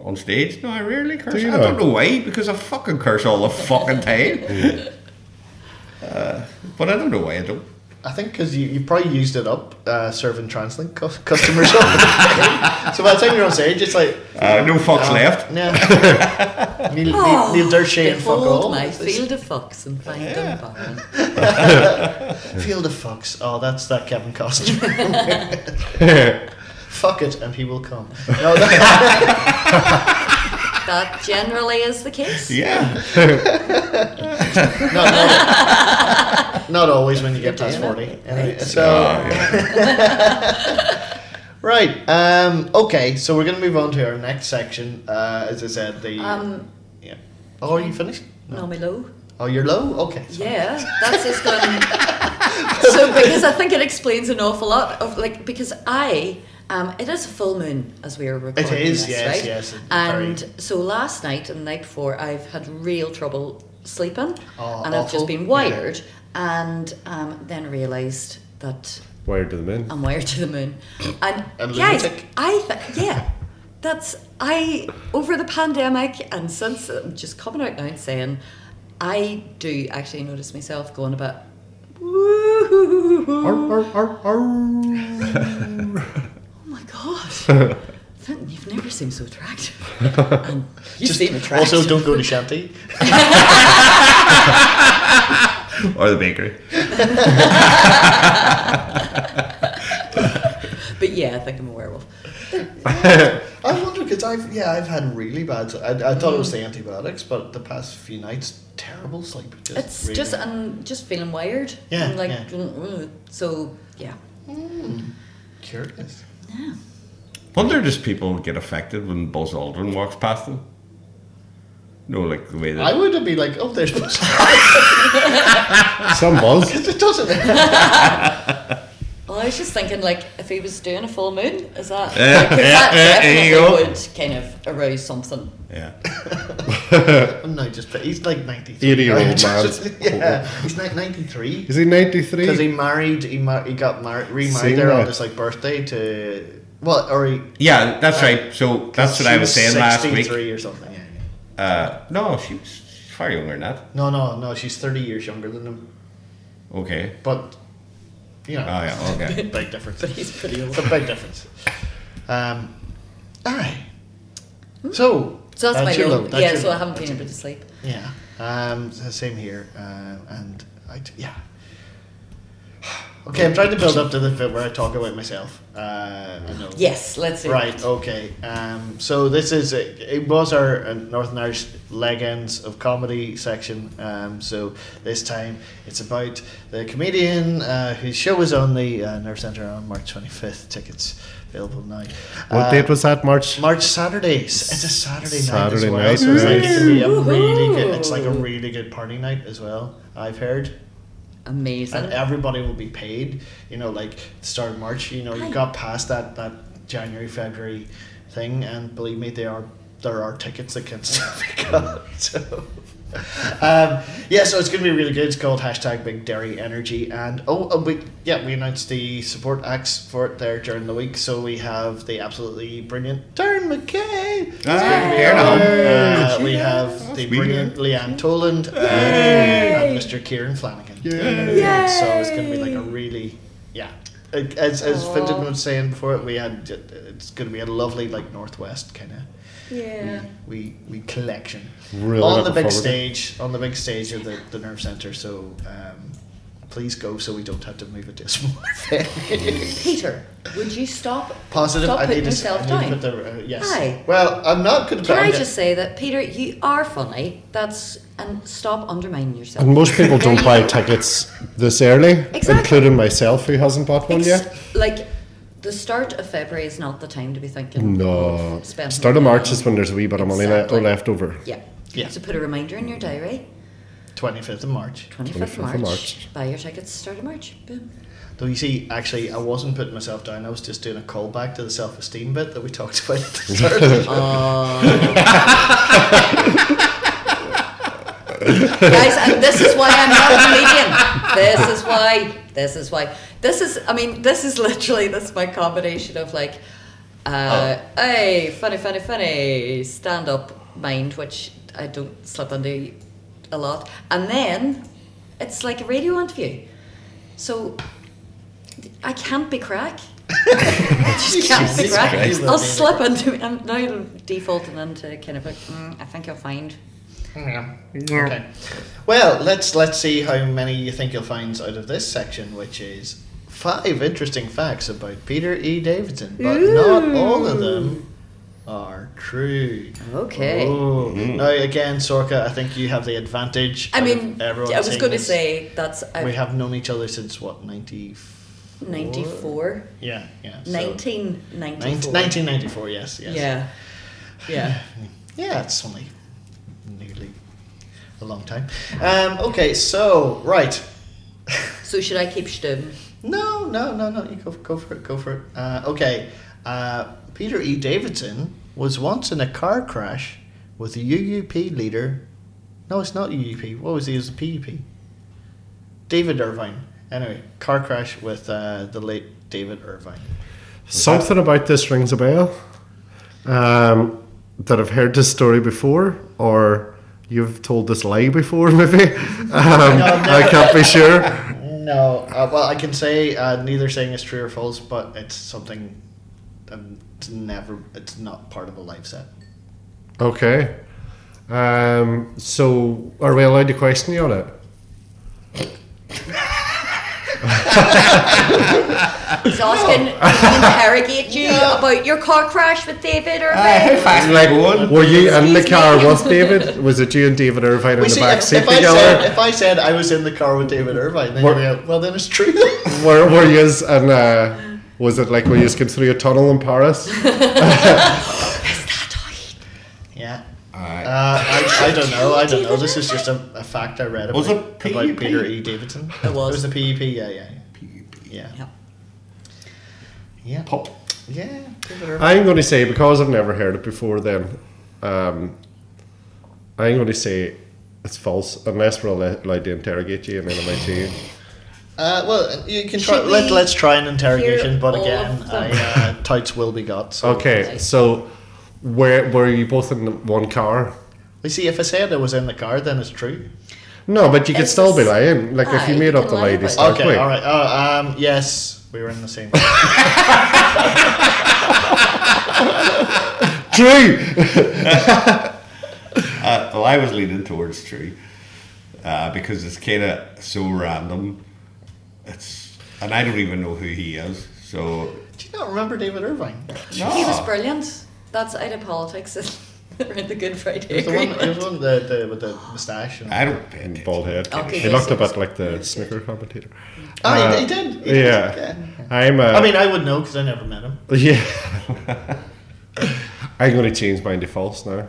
on stage. No, I rarely curse. you I know? don't know why because I fucking curse all the fucking time. <laughs> uh, but I don't know why I don't. I think because you, you probably used it up uh, serving translink cu- customers all the time. so by the time you're on stage it's like Uh, no fucks uh, left. yeah <laughs> Neil, Oh, Neil, Neil Dershey and fuck all my field of fucks and find them barren. <laughs> Field of fucks. Oh, that's that Kevin Costner. <laughs> Fuck it, and he will come. No, that, That generally is the case. Yeah. not, not, not always when you get past forty. Anyway, Right. so Oh, yeah. <laughs> right. Um, okay, so we're gonna move on to our next section. Uh, as I said, the Um, yeah. Oh, are you finished? no, me low. Oh, you're low. Okay. sorry. Yeah, that's just going. <laughs> so because I think it explains an awful lot of like because I um it is a full moon as we are recording is, this, yes, right? yes, it's And very- so last night and the night before I've had real trouble sleeping, Oh, and I've just been wired, and um, then realised that Wired to the moon. I'm wired to the moon, <coughs> and A guys, lunatic. I th- yeah. That's I over the pandemic and since I'm just coming out now and saying I do actually notice myself going a bit Arr, arr, arr, arr. <laughs> Oh my god. Fenton, <laughs> you've never seemed so attractive. <laughs> And you Just seem attractive. also don't go to Shanty. <laughs> Or the bakery. <laughs> But yeah, I think I'm a werewolf. <laughs> I wonder because I've yeah I've had really bad. I, I thought it was the antibiotics, but the past few nights terrible sleep. Just It's really- just I'm just feeling wired. Yeah, I'm like yeah. "Mm, so yeah. curious. Yeah. Wonder does people get affected when Buzz Aldrin walks past them? No, like the way that. I would have been like, oh, there's <laughs> Some buzz. <laughs> it doesn't. Well, <laughs> I was just thinking, like, if he was doing a full moon, is that, Yeah, like, 'cause yeah, that yeah, there you definitely would kind of arouse something. yeah. no, just he's like ninety three. 80-year-old man. yeah, he's like ninety three. Is he 93? Because he married, he, mar- he got married, remarried Seen there on that. his like birthday to what? Or he Yeah, that's right. So that's what she I was saying last week. 63 or something. Yeah, yeah. Uh, no, she was far younger than that. No, no, no. She's thirty years younger than him, Okay. but you know, Oh, yeah, okay. <laughs> big difference. But he's pretty old. It's a big difference. Um, all right. So, So that's, my your low. low, that's Yeah, your so I haven't been able to sleep. Yeah. Um, same here. Uh, and I, d- yeah. Okay, I'm trying to build up to the bit where I talk about myself. Uh, I know. Yes, let's see. Right. Okay. Um, so this is it was our uh, Northern Irish leg ends of comedy section. Um, so this time it's about the comedian uh, whose show is on the uh, Nerve Centre on March 25th. Tickets available now. What Uh, date was that? March? March Saturdays. It's a Saturday, night as Saturday well. night, So it's like right. to be a really good. It's like a really good party night as well. I've heard, Amazing. and everybody will be paid. You know, like start of March. You know, you got past that that January February thing, and believe me, there are there are tickets that can <laughs> still be got. So. Um, yeah, so it's going to be really good. It's called hashtag Big Dairy Energy, and oh, uh, we yeah we announced the support acts for it there during the week. So we have the absolutely brilliant Darren McKay. Ah, here now. Uh, we have the Sweet. brilliant Leanne Toland uh, and Mr. Kieran Flanagan. Yeah. So it's going to be like a really, yeah. As as Aw. Finton was saying before, we had it's going to be a lovely like northwest kind of yeah. we we collection Really on the big forward stage on the big stage of the, the nerve center. So um, please go so we don't have to move it to a smaller <laughs> venue. Peter, would you stop? Positive. Stop I putting need to s- yourself I need down. to put the uh, yes. Aye. Well, I'm not going to. Can I just say that Peter, you are funny. That's and stop undermining yourself. And most people don't buy tickets this early, Exactly. including myself, who hasn't bought one Ex- yet. Like the start of February is not the time to be thinking. No. of Start of March is when there's a wee bit of money le- Exactly. left over. Yeah. Yeah. So put a reminder in your diary. Twenty fifth of March. 25th, 25th of March, March. Buy your tickets start of March. Boom. Though you see, actually, I wasn't putting myself down. I was just doing a callback to the self esteem bit that we talked about at the start. of the show. Guys, and this is why I'm not a comedian. This is why. This is why. This is, I mean, this is literally, this is my combination of like, uh, hey, funny, funny, funny, stand up mind, which I don't slip into a lot. And then it's like a radio interview. So I can't be crack. I just <laughs> can't be Jesus crack. Christ. I'll slip into I'm now defaulting into kind of like, mm, I think you'll find. Yeah. Okay. Well, let's let's see how many you think you'll find out of this section, which is five interesting facts about Peter E. Davidson, but not all of them are true. Okay. Oh. Now again, Sorka, I think you have the advantage. I mean, everyone I was going to say that's we I've have known each other since what ninety. 94. Yeah, yeah. so- 1994. 1994, yes, yes. Yeah. Yeah. <sighs> Yeah, it's only nearly a long time. Um, okay, so, right. So should I keep stum? No, no, no, no, you go, go for it, go for it. Uh, okay, uh, Peter E. Davidson was once in a car crash with the UUP leader. No, it's not UUP. What was he? It was the PUP. David Ervine. Anyway, car crash with uh, the late David Ervine. Something about this rings a bell. Um, that I've heard this story before, or you've told this lie before, <laughs> maybe. Um, I can't be sure. No, uh, well, I can say uh, neither saying is true or false, but it's something um, it's never, it's not part of a live set. Okay. Um, so, are we allowed to question you on it? He's asking to interrogate you about your car crash with David or How fast Like, like one? were you in the car me. with David? Was it you and David Ervine in Well, the see, back if, seat if I said, together? if I said I was in the car with David Ervine, then What- you'd be like, well, then it's true. <laughs> Were, were you and uh, was it like were you going through a tunnel in Paris? <laughs> yeah. Aye. Uh, I, I don't know. I don't know. This is just a, a fact I read about, Was it about PUP? Peter E. Davidson. It was. It was the PUP. Yeah, yeah, yeah. Yeah. Yeah. Pop. Yeah. I'm going to say because I've never heard it before. Then, um, I'm going to say it's false unless we're allo- allowed to interrogate you and then I might say Uh, well, you can try. Should Let, we let's try an interrogation, hear but all again, of them? I, uh, <laughs> touts will be got. So. Okay, so where were you both in the one car? You see, if I said I was in the car, then it's true. No, but you could It's still be just- lying. Like if Aye, you you made up can the lie lie about start Okay, with. all right. Oh, um, yes, we were in the same. <laughs> True. <laughs> Uh, well, I was leaning towards true uh, because it's kind of so random. It's and I don't even know who he is. So Do you not remember David Ervine? He was brilliant. That's out of politics around <laughs> the Good Friday the one, he was the one the, the, with the moustache. And, I don't pay attention. Bald head. Okay, he looked a bit like the snooker commentator. oh, he- Uh, he, did. He did. Yeah. I'm. Uh, I mean, I would know because I never met him. <laughs> yeah. <laughs> I'm going to change mine to false now.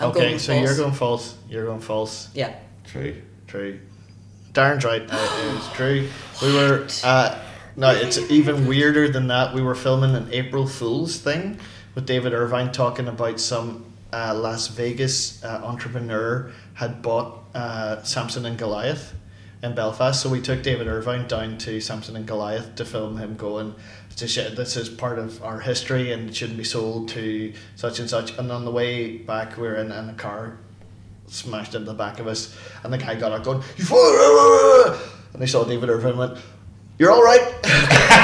I'm okay, so false. you're going false. You're going false. Yeah. True. True. Darren's right. Uh, it was true. We were. Uh, no, it's even weirder than that. We were filming an April Fool's thing with David Ervine talking about some uh, Las Vegas uh, entrepreneur had bought uh, Samson and Goliath in Belfast. So we took David Ervine down to Samson and Goliath to film him going. This is part of our history and it shouldn't be sold to such and such. And on the way back, we were in, in a car smashed into the back of us, and the guy got out going, "You fool!" And they saw David Ervine and went, "You're all right."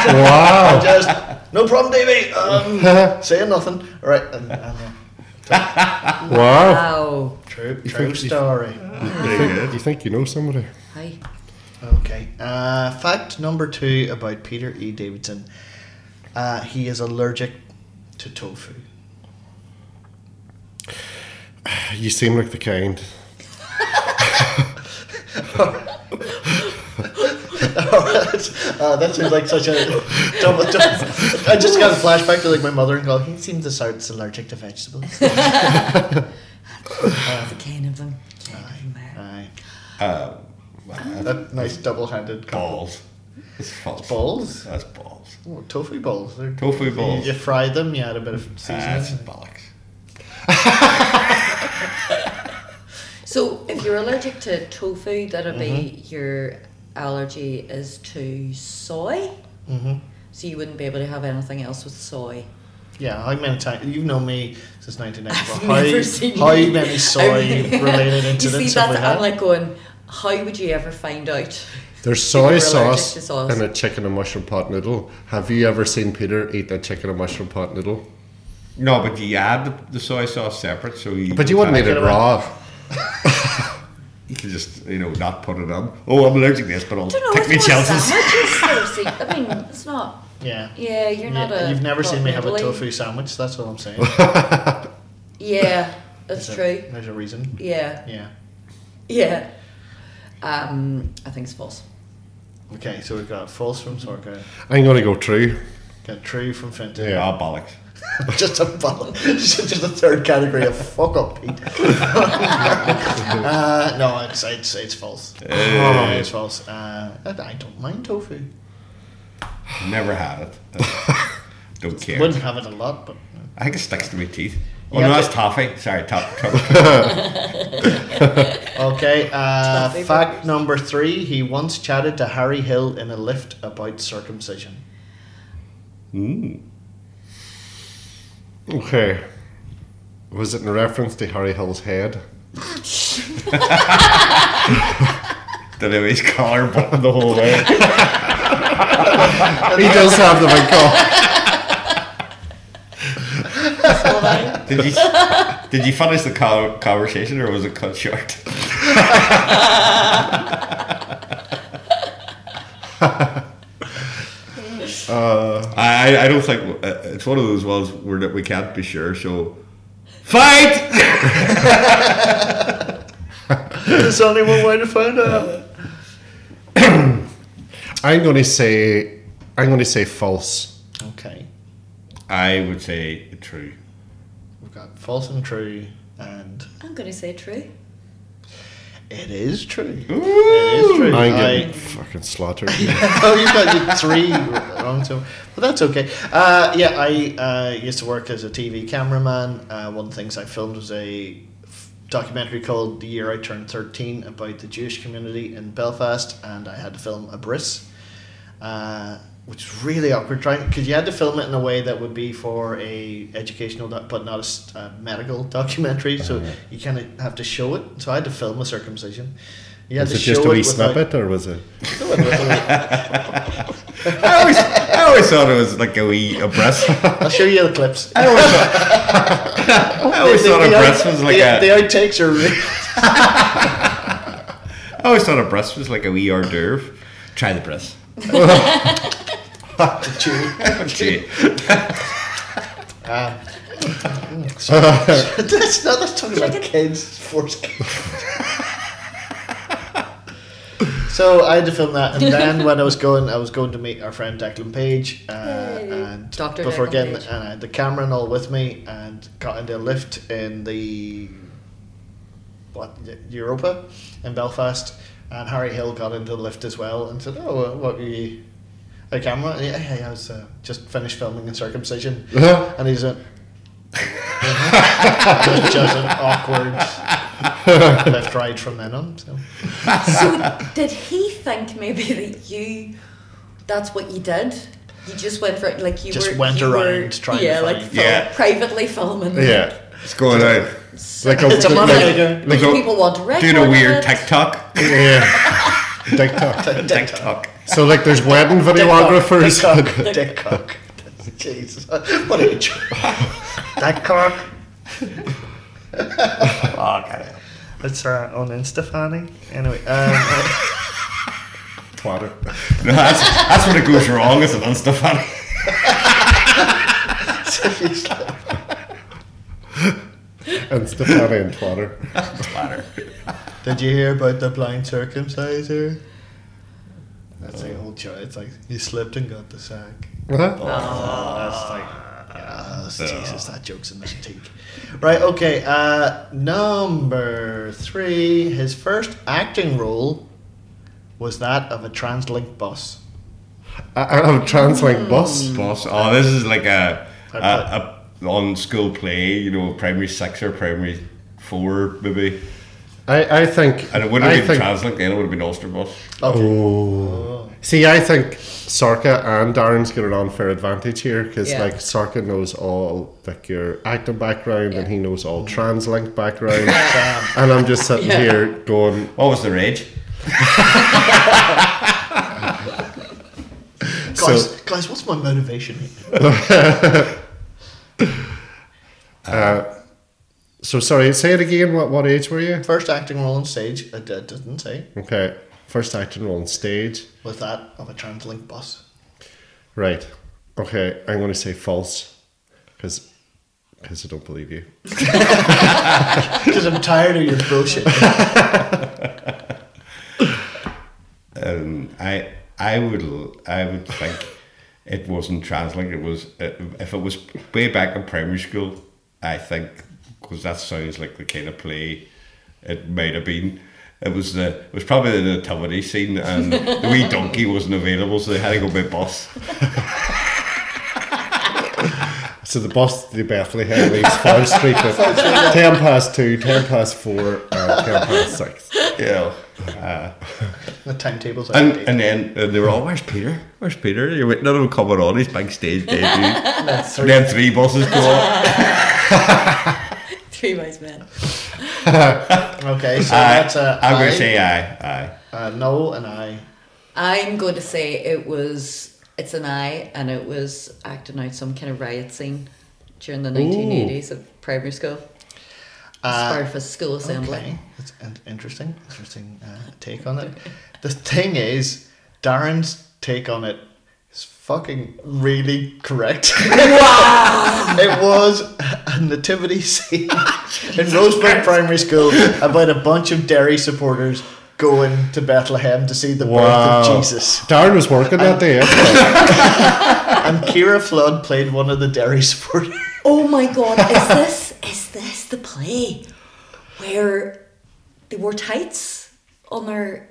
Wow. <laughs> Just, no problem, Davey. Um, <laughs> saying nothing. All right. And, and, uh, <laughs> Wow. Wow. true, You true think- story. Very good. You think you know somebody? Hi. Okay. Uh, fact number two about Peter E. Davidson. Uh, he is allergic to tofu. <sighs> You seem like the kind. uh, <laughs> that seems like such a double, <laughs> double. I just got a flashback to like my mother and go. He seems to start allergic to vegetables. <laughs> The kind of them. Aye. Uh, That nice double-handed compliment. balls. It's false. Balls? That's balls. Oh, tofu balls. They're, Tofu you- balls. You, fry them. You add a bit of That's seasoning. bollocks. So, if you're allergic to tofu, that'll be Mm-hmm. your allergy is to soy. hmm So you wouldn't be able to have anything else with soy. Yeah, how many times you've known me since 1994? <laughs> I've How, never seen how you. many soy-related <laughs> You incidents see, have we that's had? I'm like going. How would you ever find out? There's soy sauce, to sauce. in a chicken and mushroom pot noodle. Have you ever seen Peter eat a chicken and mushroom pot noodle? No, but you add the, the soy sauce separate, so you. But you wouldn't eat it raw. <laughs> You can just you know not put it on. Oh, I'm allergic to this, but I'll know. take me It's more chances. sandwiches I've seen. I mean, it's not. Yeah. Yeah, you're not Yeah, a. You've never seen me have a tofu sandwich. That's what I'm saying. <laughs> Yeah, that's There's a- true. There's a reason. Yeah, Yeah. yeah. Um, I think it's false. Okay, so we've got false from Sorka, I'm going to go true. got true from Fenton. Yeah. Ah, bollocks. <laughs> just a bottle, just, just a third category of fuck up, Pete. uh, no, it's it's it's false. Oh, it's false. Uh, I, I don't mind tofu. Never had it. <laughs> Don't care. Wouldn't have it a lot, but I think it sticks to my teeth. Oh Yeah, no, but- that's toffee. Sorry, top. <laughs> top. okay. Uh, fact burgers. number three: He once chatted to Harry Hill in a lift about circumcision. mm. Okay. Was it in reference to Harry Hill's head? <laughs> Did have his collar button the whole way. <laughs> He does have the big cock. Did you did you finish the co- conversation or was it cut short? <laughs> I I don't think uh, it's one of those ones where that we can't be sure. So fight. <laughs> There's only one way to find out. <coughs> I'm going to say. I'm going to say false. Okay, I would say true. we've got false and true, and I'm going to say true. It is true. It is true. I'm I- getting fucking slaughtered. <laughs> oh, you got you three wrong, so but that's okay. Uh, yeah, I uh, used to work as a TV cameraman. Uh, one of the things I filmed was a documentary called "The Year I Turned 13" about the Jewish community in Belfast, and I had to film a bris, uh, which is really awkward trying because you had to film it in a way that would be for a educational, doc- but not a s- a medical <laughs> documentary. So uh-huh. you kind of have to show it. So I had to film a circumcision. You had Was to it just show a wee it without- snippet, or was it? <laughs> I always I always thought it was like a wee a breast. <laughs> I'll show you the clips. I always thought, I always thought a the, breast out- was like the, a. the outtakes are really I always thought a breast was like a wee hors d'oeuvre. Try the breast. Gee. um, <laughs> so, that's not that's talking about kids force So I had to film that, and then when I was going, I was going to meet our friend Declan Page, uh, Yay. and Dr. before Declan getting, Page. and I had the camera and all with me, and got into a lift in the what Europa in Belfast, and Harry Hill got into the lift as well, and said, "Oh, what were you?" A camera? Yeah, yeah, I was uh, just finished filming in circumcision, and he's a <laughs> just, just an awkward <laughs> left right from then on. So. So did he think maybe that you? That's what you did. You just went for it, like you Just were, went you around were, trying to yeah, like find- film, Yeah. privately filming. Yeah. It's going out. Like a, It's a like, like. Like a- people want to record Doing a weird it. TikTok. yeah. <laughs> TikTok. TikTok. <laughs> So like, there's wedding videographers. Dick cock. Dick cock. Jesus. What age? that cock. Oh, God. It's uh, on Instafani. Anyway, um, <laughs> Twatter. No, that's, that's when it goes wrong, isn't it, Stefan? <laughs> And Stefani and Twatter. <laughs> did you hear about the blind circumciser? That's the old joke. It's like he slipped and got the sack. Huh? Oh, that's like, yes, Jesus, that joke's an antique. Right, okay. Uh, number three, his first acting role was that of a TransLink bus. I, I have a TransLink bus. Boss. Oh, this is like a, I a, a on school play, you know, primary six or primary four, maybe. I, I think. And it wouldn't I have been think, Translink then, it would have been Ulster Bus. Oh. oh. See, I think Sarka and Darren's got an unfair advantage here because, Yeah. like, Sarka knows all like your acting background and he knows all TransLink background, <laughs> and I'm just sitting Yeah. here going, What was the rage? <laughs> Guys, So- guys, what's my motivation <laughs> here? So sorry, say it again. What what age were you? First acting role on stage, I did, didn't say, Okay, first acting role on stage. was that of a TransLink bus. Right. Okay, I'm going to say false because because I don't believe you. <laughs> Because I'm tired of your bullshit. <laughs> Um, I I would I would think it wasn't TransLink. It was uh, if it was way back in primary school. I think because that sounds like the kind of play it might have been. It was the it was probably the nativity scene, and the wee <laughs> donkey wasn't available, so they had to go by bus. <laughs> So the bus to Bethlehem leaves Farm Street at <laughs> ten past two, ten past four, and ten past six. Yeah. Uh, the timetable's And outdated. and then and they were all, "Where's Peter? Where's Peter?" You're waiting on him coming on his big stage debut. That's and then three buses go up. <laughs> Three wise men. <laughs> Okay, so uh, I, that's a I'm going to say aye. Aye. Uh, no, and I. I'm going to say it was. It's an I, and it was acting out some kind of riot scene during the 1980s at primary school. Uh, Sparta School Assembly. Okay, that's an interesting, interesting uh, take on it. the thing is, Darren's take on it is fucking really correct. <laughs> it was a nativity <laughs> scene <laughs> in Roseburg Primary School about a bunch of Derry supporters going to Bethlehem to see the birth of Jesus. Darren was working that day. And Kira Flood played one of the Derry supporters. Oh my god, is this is this the play where they wore tights on their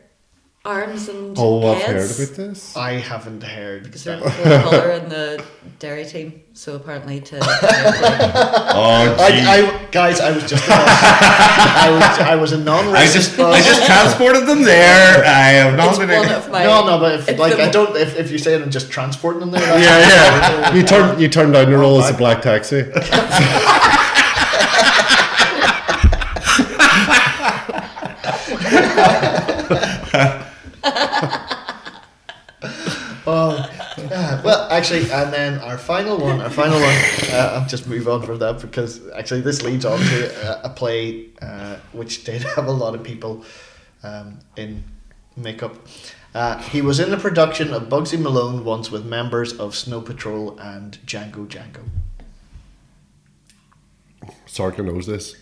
arms and oh, I've heard heads? about this. I haven't heard. Because they're that. the full colour in the Derry team, so apparently to <laughs> Oh, I, gee. I, guys, I was just a I was I was a non-racist. just, I just transported them there. I have not it's been. one of my no, no, but if, it's like the I don't, if, if you say it and just transporting them there, that's Yeah, yeah. You turned you turned down the role as a black taxi. <laughs> Oh, <laughs> yeah. well, actually, and then our final one, our final one. Uh, I'll just move on from that because actually this leads on to a, a play uh, which did <laughs> have a lot of people um, in makeup. Uh, he was in the production of Bugsy Malone once with members of Snow Patrol and Django Django. Sarka knows this.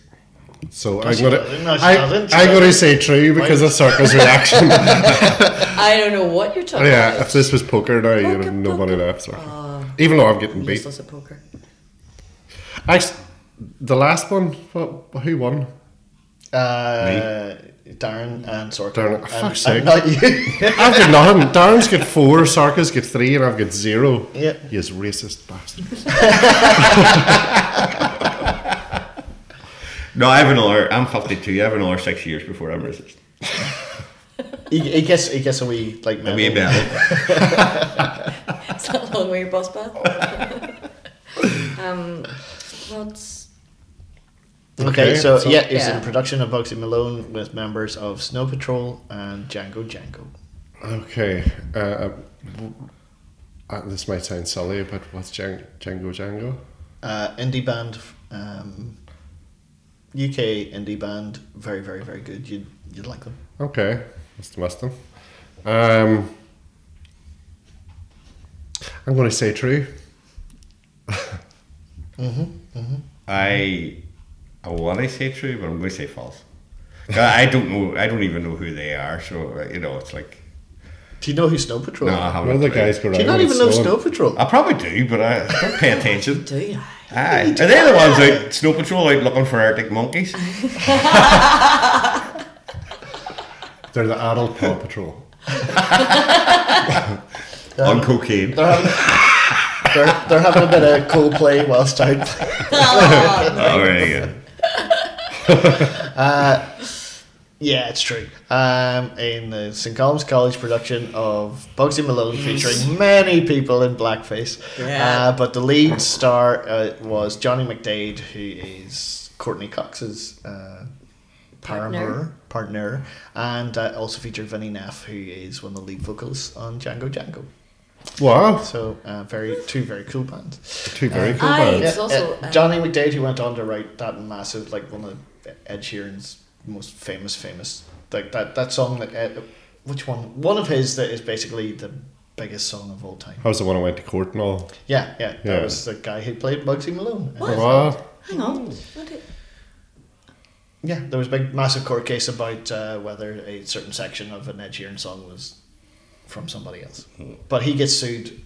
So No, I'm she gonna doesn't. No, I, doesn't. She I'm gonna say true because of <laughs> Sarka's reaction. <laughs> I don't know what you're talking about. yeah, about. if this was poker now, you'd have nobody poker. left. So. Even though I'm getting beat. Useless at poker. Actually, the last one, what, who won? Uh, Darren and Sorkin. Darren, And- fuck's and sake. Not you. <laughs> I've got nothing. Darren's got four, Sarka's got three, and I've got zero. Yeah. Yes, racist bastard. No, I have another. I'm 52. I have another six years before I'm racist. <laughs> he, he gets he gets a wee like I mean, medal. It's that long way your bus path. um, what's Okay, Okay, so, so- yeah, it's Yeah. in production of Bugsy Malone with members of Snow Patrol and Django Django. Okay. Uh, uh, uh, this might sound silly, but what's Django Django? Django? Uh, indie band, um, UK indie band, very very very good. You'd you'd like them. Okay, must have missed them. Um, I'm going to say true. Mhm. I, I want to say true, but I'm going to say false. I don't know. I don't even know who they are. So uh, you know, it's like Do you know who Snow Patrol? no, I haven't. One of the guys go Do you not even know snowing. Snow Patrol? I probably do, but I don't pay <laughs> attention. do you? Aye, are they the ones out snow patrol out looking for Arctic monkeys? <laughs> They're the adult Paw Patrol. <laughs> on cocaine. They're having, they're, they're having a bit of Coldplay whilst out. <laughs> Oh, very good. Uh, Yeah, it's true. Um, in the St. Colum's College production of Bugsy Malone featuring many people in blackface. Yeah. Uh, but the lead star uh, was Johnny McDaid, who is Courteney Cox's uh, paramour, partner, and uh, also featured Vinnie Neff, who is one of the lead vocals on Django Django. Wow, So uh, very two very cool bands. two very cool I- bands. Yeah, also, uh, um, Johnny McDaid, who went on to write that massive, like one of Ed Sheeran's most famous, famous, like that that song that Ed, which one? One of his that is basically the biggest song of all time. That was the one I went to court and all. Yeah, yeah, Yeah. that was the guy who played Bugsy Malone. What? Wow. Hang on. What did- Yeah, there was a big, massive court case about uh, whether a certain section of an Ed Sheeran song was from somebody else. But he gets sued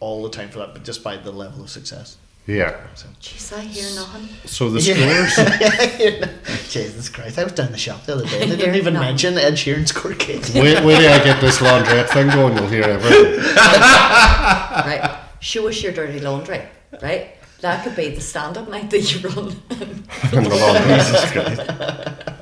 all the time for that, but just by the level of success. Yeah. So. Jeez, I hear nothing. So the <laughs> Yeah. scores. <laughs> Jesus Christ, I was down the shop the other day. They <laughs> You're didn't even not. mention Ed Sheeran's court case. wait, wait till I get this laundrette thing going. You'll hear everything. Right. Show us your dirty laundry. Right. That could be the stand-up night that you run. And the laundry.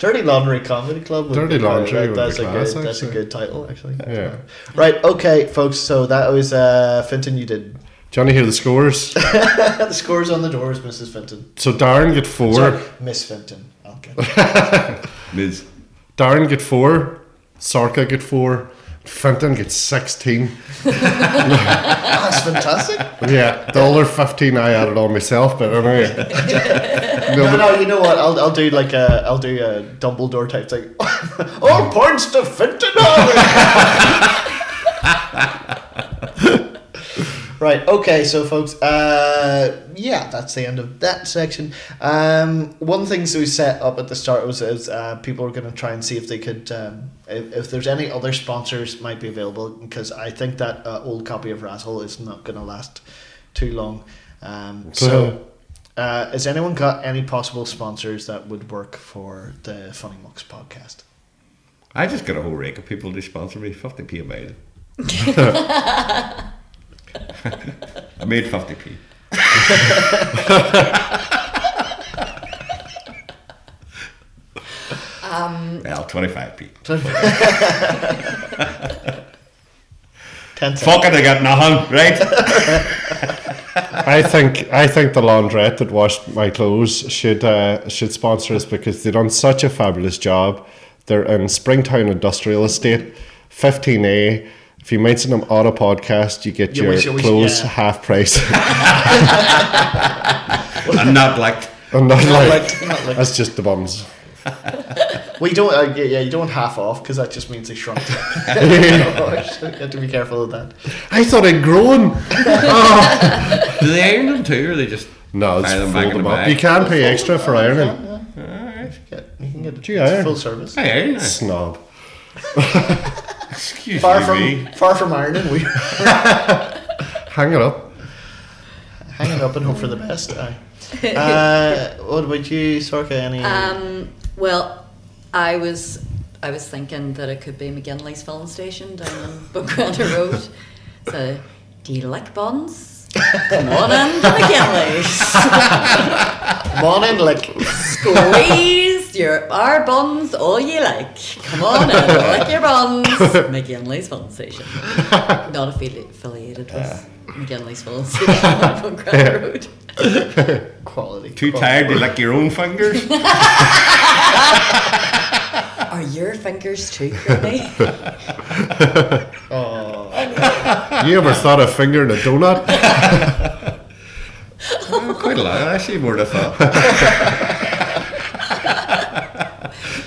Dirty Laundry Comedy Club. would Dirty be quite- Laundry that- would that's be a class, good. That's a good title, actually. Yeah. Right. Okay, folks. So that was uh, Finton. You did Johnny, hear the scores. <laughs> the scores on the doors, Mrs. Fenton. So Darren get four. Sorry, Miss Finton. I'll get <laughs> it. Ms. Darren get four. Sarka get four. Fenton gets sixteen. <laughs> That's fantastic. Yeah, the other fifteen I added on myself, but anyway. no, No, but no, you know what? I'll, I'll do like a I'll do a Dumbledore type thing. All oh, points to Finton. Right. Okay. So, folks. Uh, yeah, that's the end of that section. Um, one thing that we set up at the start was is uh, people were going to try and see if they could. Um, if, if there's any other sponsors might be available because I think that uh, old copy of Razzle is not going to last too long. Um, so, uh, has anyone got any possible sponsors that would work for the Funny Mucks podcast? I just got a whole rake of people to sponsor me. 50p a mile. <laughs> <laughs> <laughs> I made 50p. Um, Well, 25p. Ten cents. Fuck it, I got nothing, right? I think I think the laundrette that washed my clothes should uh, should sponsor us because they done such a fabulous job. They're in Springtown Industrial Estate, fifteen A. If you mention them on a podcast, you get Yeah, your we should- we should- clothes yeah. half price. I'm not like. and not Not like, like- not like- that's just the buns. <laughs> Well, you don't. Uh, yeah, yeah, you don't half off because that just means they shrunk. <laughs> <laughs> you have to be careful of that. I thought I'd grown. Do they iron them too, or they just. No, it's them fold them up. bag. You can pay extra for ironing. Alright. Yeah, you can get Do you iron? full service. I iron. Snob. <laughs> Excuse Far me. from far from ironing, we <laughs> Hang it up. hang it up and hope for the best. Aye. <laughs> Uh, what about you, Sorka? Any? um, well, I was I was thinking that it could be McGinley's filling station down on Buncrana Road. So, do you like buns? Come on in to McGinley's. morning, like Squeeze your our buns all you like. Come on in, like your buns. McGinley's filling station. Not affili- affiliated with McGinley's filling station on Buncrana <laughs> Road. quality. Too quality. tired to lick your own fingers? <laughs> Are your fingers too creamy? Oh, <laughs> You ever thought of fingering a donut? Oh, quite a lot, actually, more than I thought.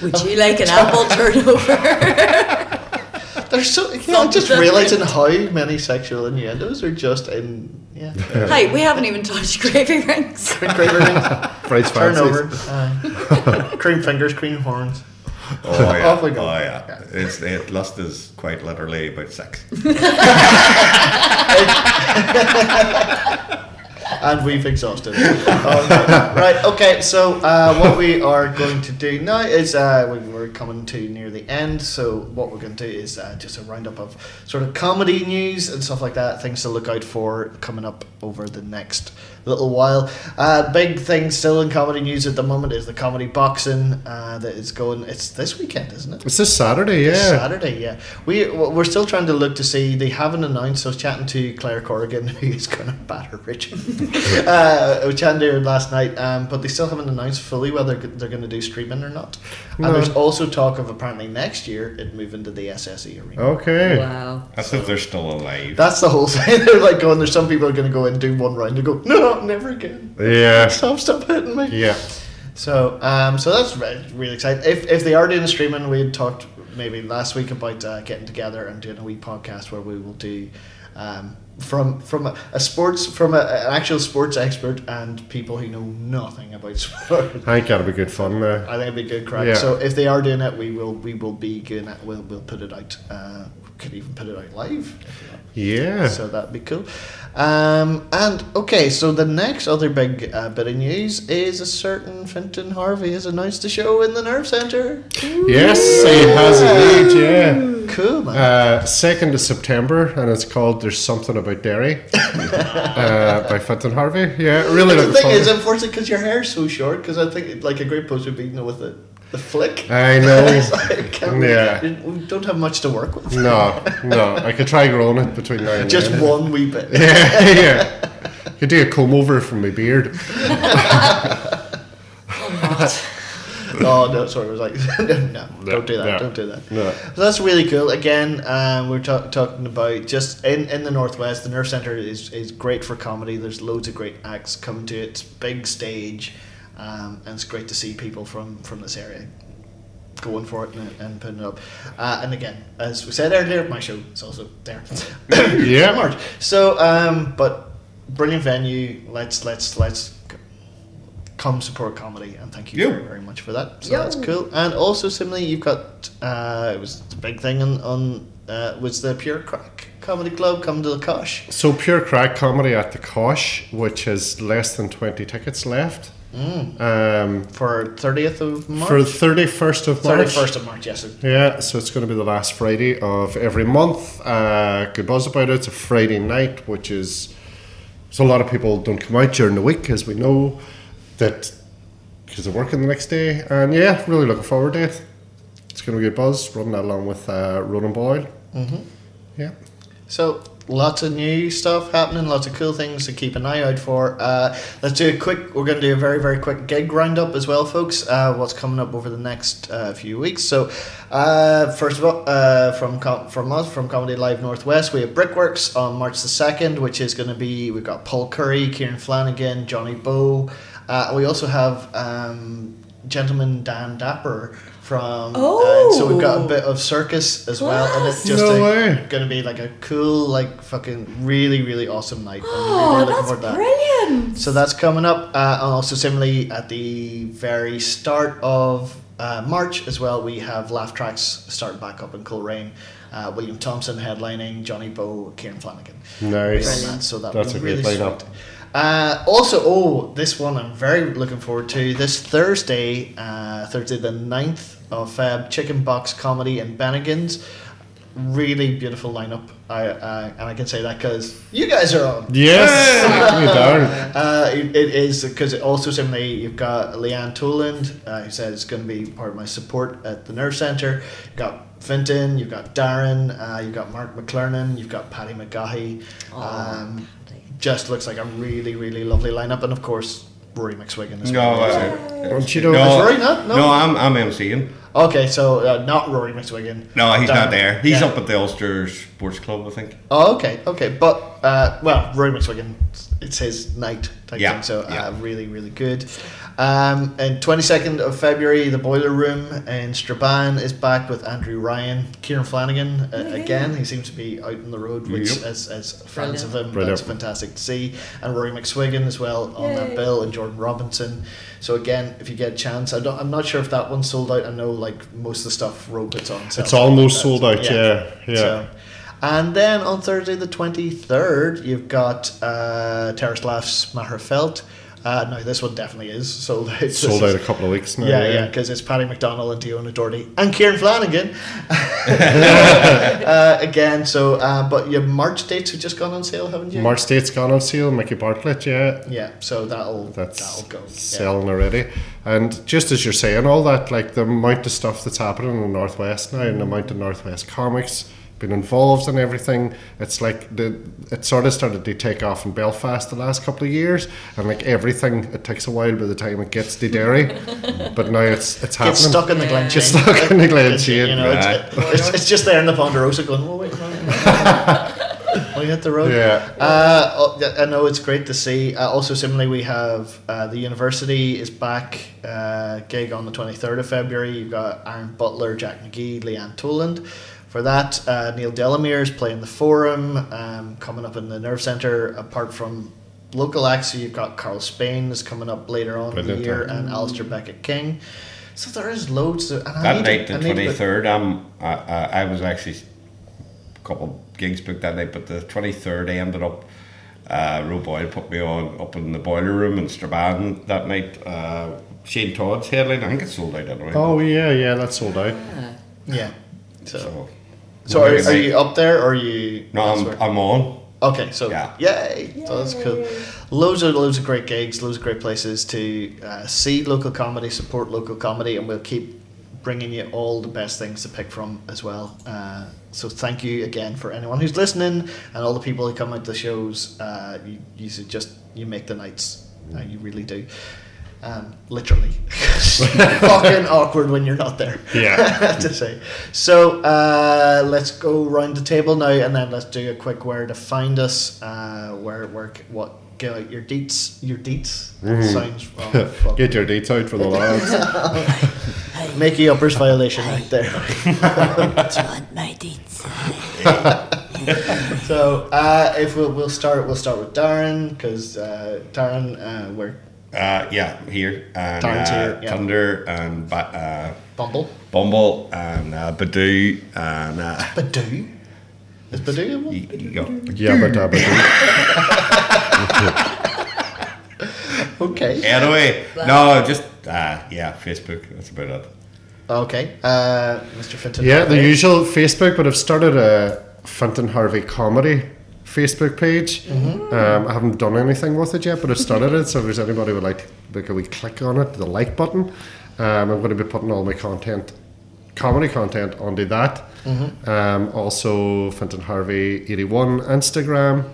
Would you like an apple <laughs> turnover? <laughs> there's so. Yeah, I'm just realizing how many sexual innuendos are just in. Yeah. Hey, we haven't even touched gravy rings. Cream gravy rings, <laughs> Fries turnover, fancies. aye. cream fingers, cream horns. Oh, yeah. Off we go. Oh, yeah. It's, it, lust is quite literally about sex. And we've exhausted. Right, okay, so uh, what we are going to do now is uh, we- we're coming to near the end, so what we're going to do is uh, just a roundup of sort of comedy news and stuff like that, things to look out for coming up over the next little while. Uh, big thing still in comedy news at the moment is the comedy boxing uh, that is going, it's this weekend, isn't it? It's this Saturday, This yeah. Saturday, yeah. We we're still trying to look to see. They haven't announced. I was chatting to Claire Corrigan, <laughs> who's going to batter Richard. <laughs> uh, I was chatting to her last night, um, but they still haven't announced fully whether they're going to do streaming or not. And there's also talk of apparently next year it moving to the SSE arena. Okay. Wow. That's if they're still alive. That's the whole <laughs> thing. They're like going. There's some people are going to go and do one round and go, no, never again. Yeah. Stop, stop hitting me. Yeah. So, um, so that's re- really exciting. If if they are doing the streaming, we had talked maybe last week about uh, getting together and doing a wee podcast where we will do um, from from a, a sports from a, an actual sports expert and people who know nothing about <laughs> sport. I think that'll be good fun there. I think it'd be good crack. Yeah. So if they are doing it, we will we will be doing it. We'll we'll put it out. Uh, we could even put it out live. if you want. Yeah. So that'd be cool. Um, and okay, so the next other big uh, bit of news is a certain Fenton Harvey has announced a show in the Nerve Centre. yes, he has indeed, yeah. Cool, man. Uh, 2nd of September, and it's called There's Something About Derry <laughs> uh, by Fenton Harvey. Yeah, really the thing is, unfortunately, because your hair's so short, because I think like a great post would be you know with the the flick. I know. <laughs> Like, can't we- Yeah. we don't have much to work with. No, no. I could try growing it between now and Just then. one wee bit. <laughs> Yeah, yeah. Could do a comb over from my beard. <laughs> oh no, sorry, I was like, no, don't do that, no, don't do that. no. So that's really cool. Again, um, we're ta- talking about just in, in the northwest. The Nerve Centre is, is great for comedy. There's loads of great acts coming to it. It's big stage, um, and it's great to see people from from this area going for it and, and putting it up. Uh, and again, as we said earlier, my show is also there. <coughs> Yeah. March. So, um, but brilliant venue. Let's let's let's come support comedy and thank you Yeah. very, very much for that. So Yeah. that's cool. And also similarly, you've got uh, it was the big thing on, on uh, was the Pure Crack Comedy Club come to the Kosh. So pure crack comedy at the Kosh, which has less than twenty tickets left. Um, for 30th of March. for thirty first of March. 31st of March, yes. Yeah, so it's going to be the last Friday of every month. Uh, good buzz about it. It's a Friday night, which is so a lot of people don't come out during the week, as we know that because they're working the next day. And yeah, really looking forward to it. It's going to be a good buzz. Running that along with uh, Ronan Boyle. Mm-hmm. Yeah. So lots of new stuff happening, lots of cool things to keep an eye out for. Uh, let's do a quick. We're going to do a very very quick gig roundup as well, folks. Uh, what's coming up over the next uh, few weeks? So, uh, first of all, uh, from com- from us from Comedy Live Northwest, we have Brickworks on March the second, which is going to be we've got Paul Curry, Kieran Flanagan, Johnny Bow. Uh, we also have um, gentleman Dan Dapper from. uh, so we've got a Oh. bit of circus as well, and it's just No a- way. gonna be like a cool, like fucking really, really awesome night. I'm Oh, really looking that's forward to that. brilliant. So that's coming up, uh, and also similarly at the very start of uh, March as well, we have laugh tracks starting back up in Coleraine. Uh, William Thompson headlining, Johnny Bow, Kieran Flanagan. Nice. On that, so that That's was a great really lineup. Sweet. Uh, also, oh, this one I'm very looking forward to. This Thursday, uh, Thursday the 9th of Feb, Chicken Box Comedy in Bennigan's. Really beautiful lineup. I uh, and I can say that because you guys are on. Yes. you darn. <laughs> Uh, it, it is because it also similarly you've got Leanne Toland uh, who said it's going to be part of my support at the Nerve Centre. You've got Finton, you've got Darren, uh, you've got Mark McClernon, you've got Paddy McGahy. Um, just looks like a really really lovely lineup, and of course Rory McSwiggan as No, well. uh, Don't you know? no, Rory not? No? no, I'm I'm emceeing. Okay, so uh, not Rory McSwiggan. No, he's Darren. not there. He's Yeah. up at the Ulster Sports Club, I think. Oh, okay, okay, but uh, well, Rory McSwiggan, it's his night type Yeah, thing, so yeah. uh, really, really good. Um, and twenty second of February, the Boiler Room in Strabane is back with Andrew Ryan, Kieran Flanagan uh, again. He seems to be out on the road, which Yep. as, as fans of him, Brilliant. that's fantastic to see. And Rory McSwiggan as well on that bill, and Jordan Robinson. So again, if you get a chance, I don't, I'm not sure if that one's sold out. I know like most of the stuff Roe puts on. sells It's almost like sold that. out, yeah, yeah. So- and then on Thursday the 23rd, you've got uh, Terrace Laughs Magherafelt. Uh, no, this one definitely is sold out. Sold out a couple of weeks now. Yeah, yeah, because it's Paddy McDonald and Diona Doherty and Kieran Flanagan. <laughs> uh, again, so, uh, but your March dates have just gone on sale, haven't you? March date's gone on sale. Mickey Bartlett, yeah. Yeah, so that'll, That's that'll go. Yeah. selling already. And just as you're saying all that, like the amount of stuff that's happening in the Northwest now and the amount of Northwest comics been involved in everything. It's like the it sort of started to take off in Belfast the last couple of years, and like everything, it takes a while by the time it gets to Derry, <laughs> but now it's it's happening. Get stuck in the Glen Get Chain. stuck in the Glen It's, You know, it's, right. it's, it's just there in the Ponderosa going, oh, wait, no, <laughs> we hit the road. Yeah. Uh, oh, I know it's great to see. Uh, also, similarly, we have uh, the university is back. Uh, gig on the 23rd of February. You've got Aaron Butler, Jack McGee, Leanne Toland. For that, uh, Neil Delamere is playing the Forum, um, coming up in the Nerve Centre. Apart from local acts, so you've got Karl Spain is coming up later on in the year, huh? and Alasdair Beckett-King. So there is loads. Of, and That need night, to, the I need to twenty put- third, um, I, I, I was actually a couple gigs booked that night, but the twenty third, I ended up. Uh, Roe Boyle put me on up in the boiler room in Strabane that night. Uh, Shane Todd's headline, I think it's sold out anyway. Oh yeah, yeah, that's sold out. Yeah. Yeah. So, so so are, are you up there or are you? No, I'm, elsewhere? I'm on. Okay, so Yeah. yay, so that's cool. Loads of loads of great gigs, loads of great places to uh, see local comedy, support local comedy, and we'll keep bringing you all the best things to pick from as well. Uh, so thank you again for anyone who's listening and all the people who come out to the shows. Uh, you, you should just you make the nights, uh, you really do. Um, literally, <laughs> fucking awkward when you're not there. Yeah. <laughs> to say. So uh, let's go round the table now, and then let's do a quick where to find us. Uh, where, where, what, get out your deets, your deets. Sounds <laughs> oh, fuck. Get your dates out for the lads. Mickey uppers violation right there. want my deeds. so uh, if we'll, we'll start, we'll start with Darren because uh, Darren, uh, we're Uh, yeah, here. And, Darren's uh, here, yeah. Thunder and ba- uh, Bumble. Bumble and uh, Badoo and uh, Badoo. Is Badoo in one? you, you go. Yabba dabba doo. Okay. Anyway, no, just uh, yeah, Facebook. That's about it. Okay. Uh, Mr. Fenton. Yeah, the usual Facebook, but I've started a Fenton Harvey comedy Facebook page. Um, I haven't done anything with it yet, but I've started it. So if there's anybody who would like, like we click on it, the like button. Um, I'm going to be putting all my content, comedy content, onto that. Um, also, Fenton Harvey 81 Instagram,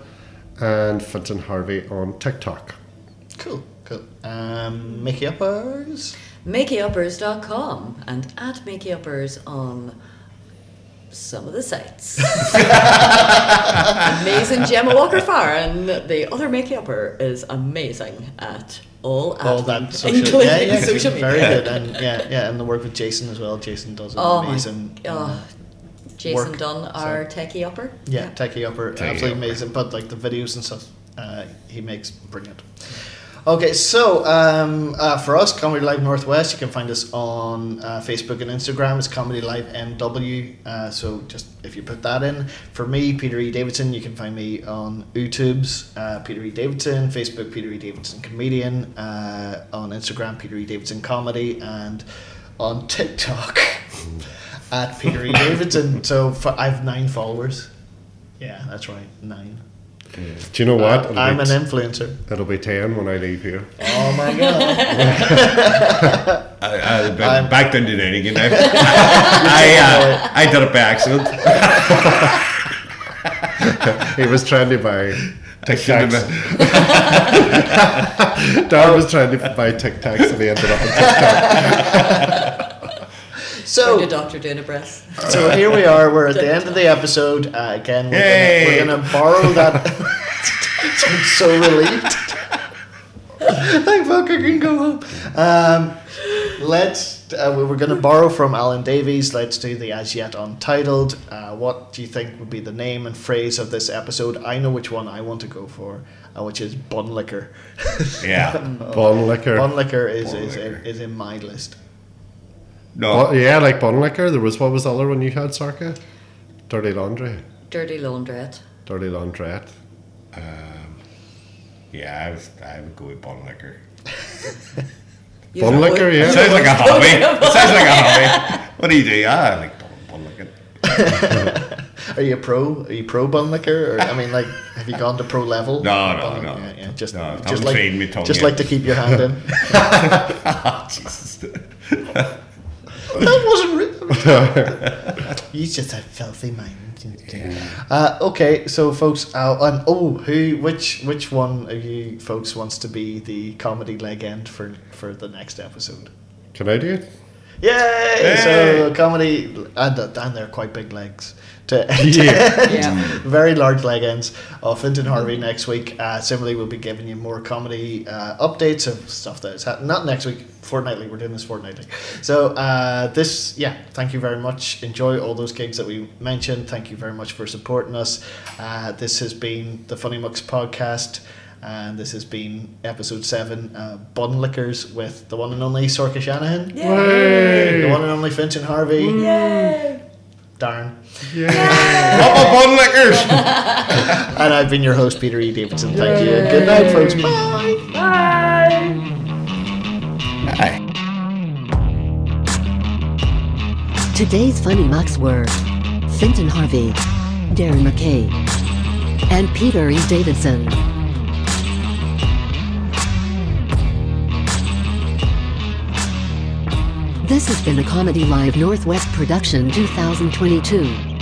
and Fenton Harvey on TikTok. Cool. Cool. Um, Mickey uppers. MakeyUppers.com and at MakeyUppers on some of the sites. <laughs> amazing Gemma Walker Farron. The other Makeupper is amazing at all, all admin, that social, yeah, yeah, <laughs> social very good, and yeah, yeah, and the work with Jason as well. Jason does an Oh my amazing. uh, oh, Jason work, Dunn, our techie upper. yeah, techie upper, Techie absolutely upper. amazing. But like the videos and stuff, uh, he makes brilliant. Okay, so um, uh, for us, Comedy Live Northwest, you can find us on uh, Facebook and Instagram. It's Comedy Live NW. Uh, so just if you put that in. For me, Peter E. Davidson, you can find me on YouTube's uh, Peter E. Davidson, Facebook Peter E. Davidson Comedian, uh, on Instagram Peter E. Davidson Comedy, and on TikTok <laughs> at Peter E. Davidson. <laughs> So for, I have nine followers. Yeah, that's right, nine. Do you know what? Uh, It'll I'm be an t- influencer. It'll be 10 when I leave here. Oh my god. <laughs> I, I, back, I'm- back down to nine again now. I, uh, I did it by accident. <laughs> He was trying to buy I should have Darren was trying to buy TikToks and he ended up on TikTok. <laughs> So, So, doctor doing a so here we are. We're at the end of the episode. Uh, again, we're Yay. gonna, we're gonna borrow that. I'm <laughs> so relieved. Thank fuck, I can go home. Um, let's. Uh, we we're going to borrow from Alan Davies. Let's do the as yet untitled. Uh, what do you think would be the name and phrase of this episode? I know which one I want to go for, uh, which is bun liquor. Yeah. <laughs> Bun liquor. Bun liquor is Bun is, liquor. is in my list. No. Bu- yeah, like bun liquor. There was what was the other one you had, Sorka? Dirty laundry. Dirty laundrette. Dirty laundrette. Um, yeah, I, was, I would go with bun liquor. <laughs> You Bun liquor, yeah. It sounds like a hobby. It sounds like a hobby. What do you do? Ah, I like bun, bun liquor. <laughs> Are you a pro? Are you pro bun liquor? Or I mean, like, have you gone to pro level? No, no, Bun- no. Yeah, yeah, just, No, just like, me just yet. like to keep your hand in. Ah, <laughs> Jesus. <laughs> that wasn't. Re- <laughs> You just have filthy mind. Uh, okay, so folks, uh, and oh, who, which, which one of you folks wants to be the comedy legend for for the next episode? Can I do it? Yay! So comedy, and and they're quite big legs. To, Yeah. <laughs> Yeah. very large leg ends of Finton Harvey next week. Uh, similarly, we'll be giving you more comedy uh, updates of stuff that is happening. Not next week, fortnightly. We're doing this fortnightly. So uh, this, yeah, thank you very much. Enjoy all those gigs that we mentioned. Thank you very much for supporting us. Uh, this has been the Funny Mucks podcast. And this has been episode seven, uh, Bun Lickers with the one and only Sorka Shanahan, Yay! the one and only Finton Harvey, Darren, Up a bun lickers! <laughs> and I've been your host, Peter E. Davidson. Thank you, and good night, folks. Bye. Aye. Today's Funny Mucks were Finton Harvey, Darren McKay, and Peter E. Davidson. This has been a Comedy Live Northwest production 2022.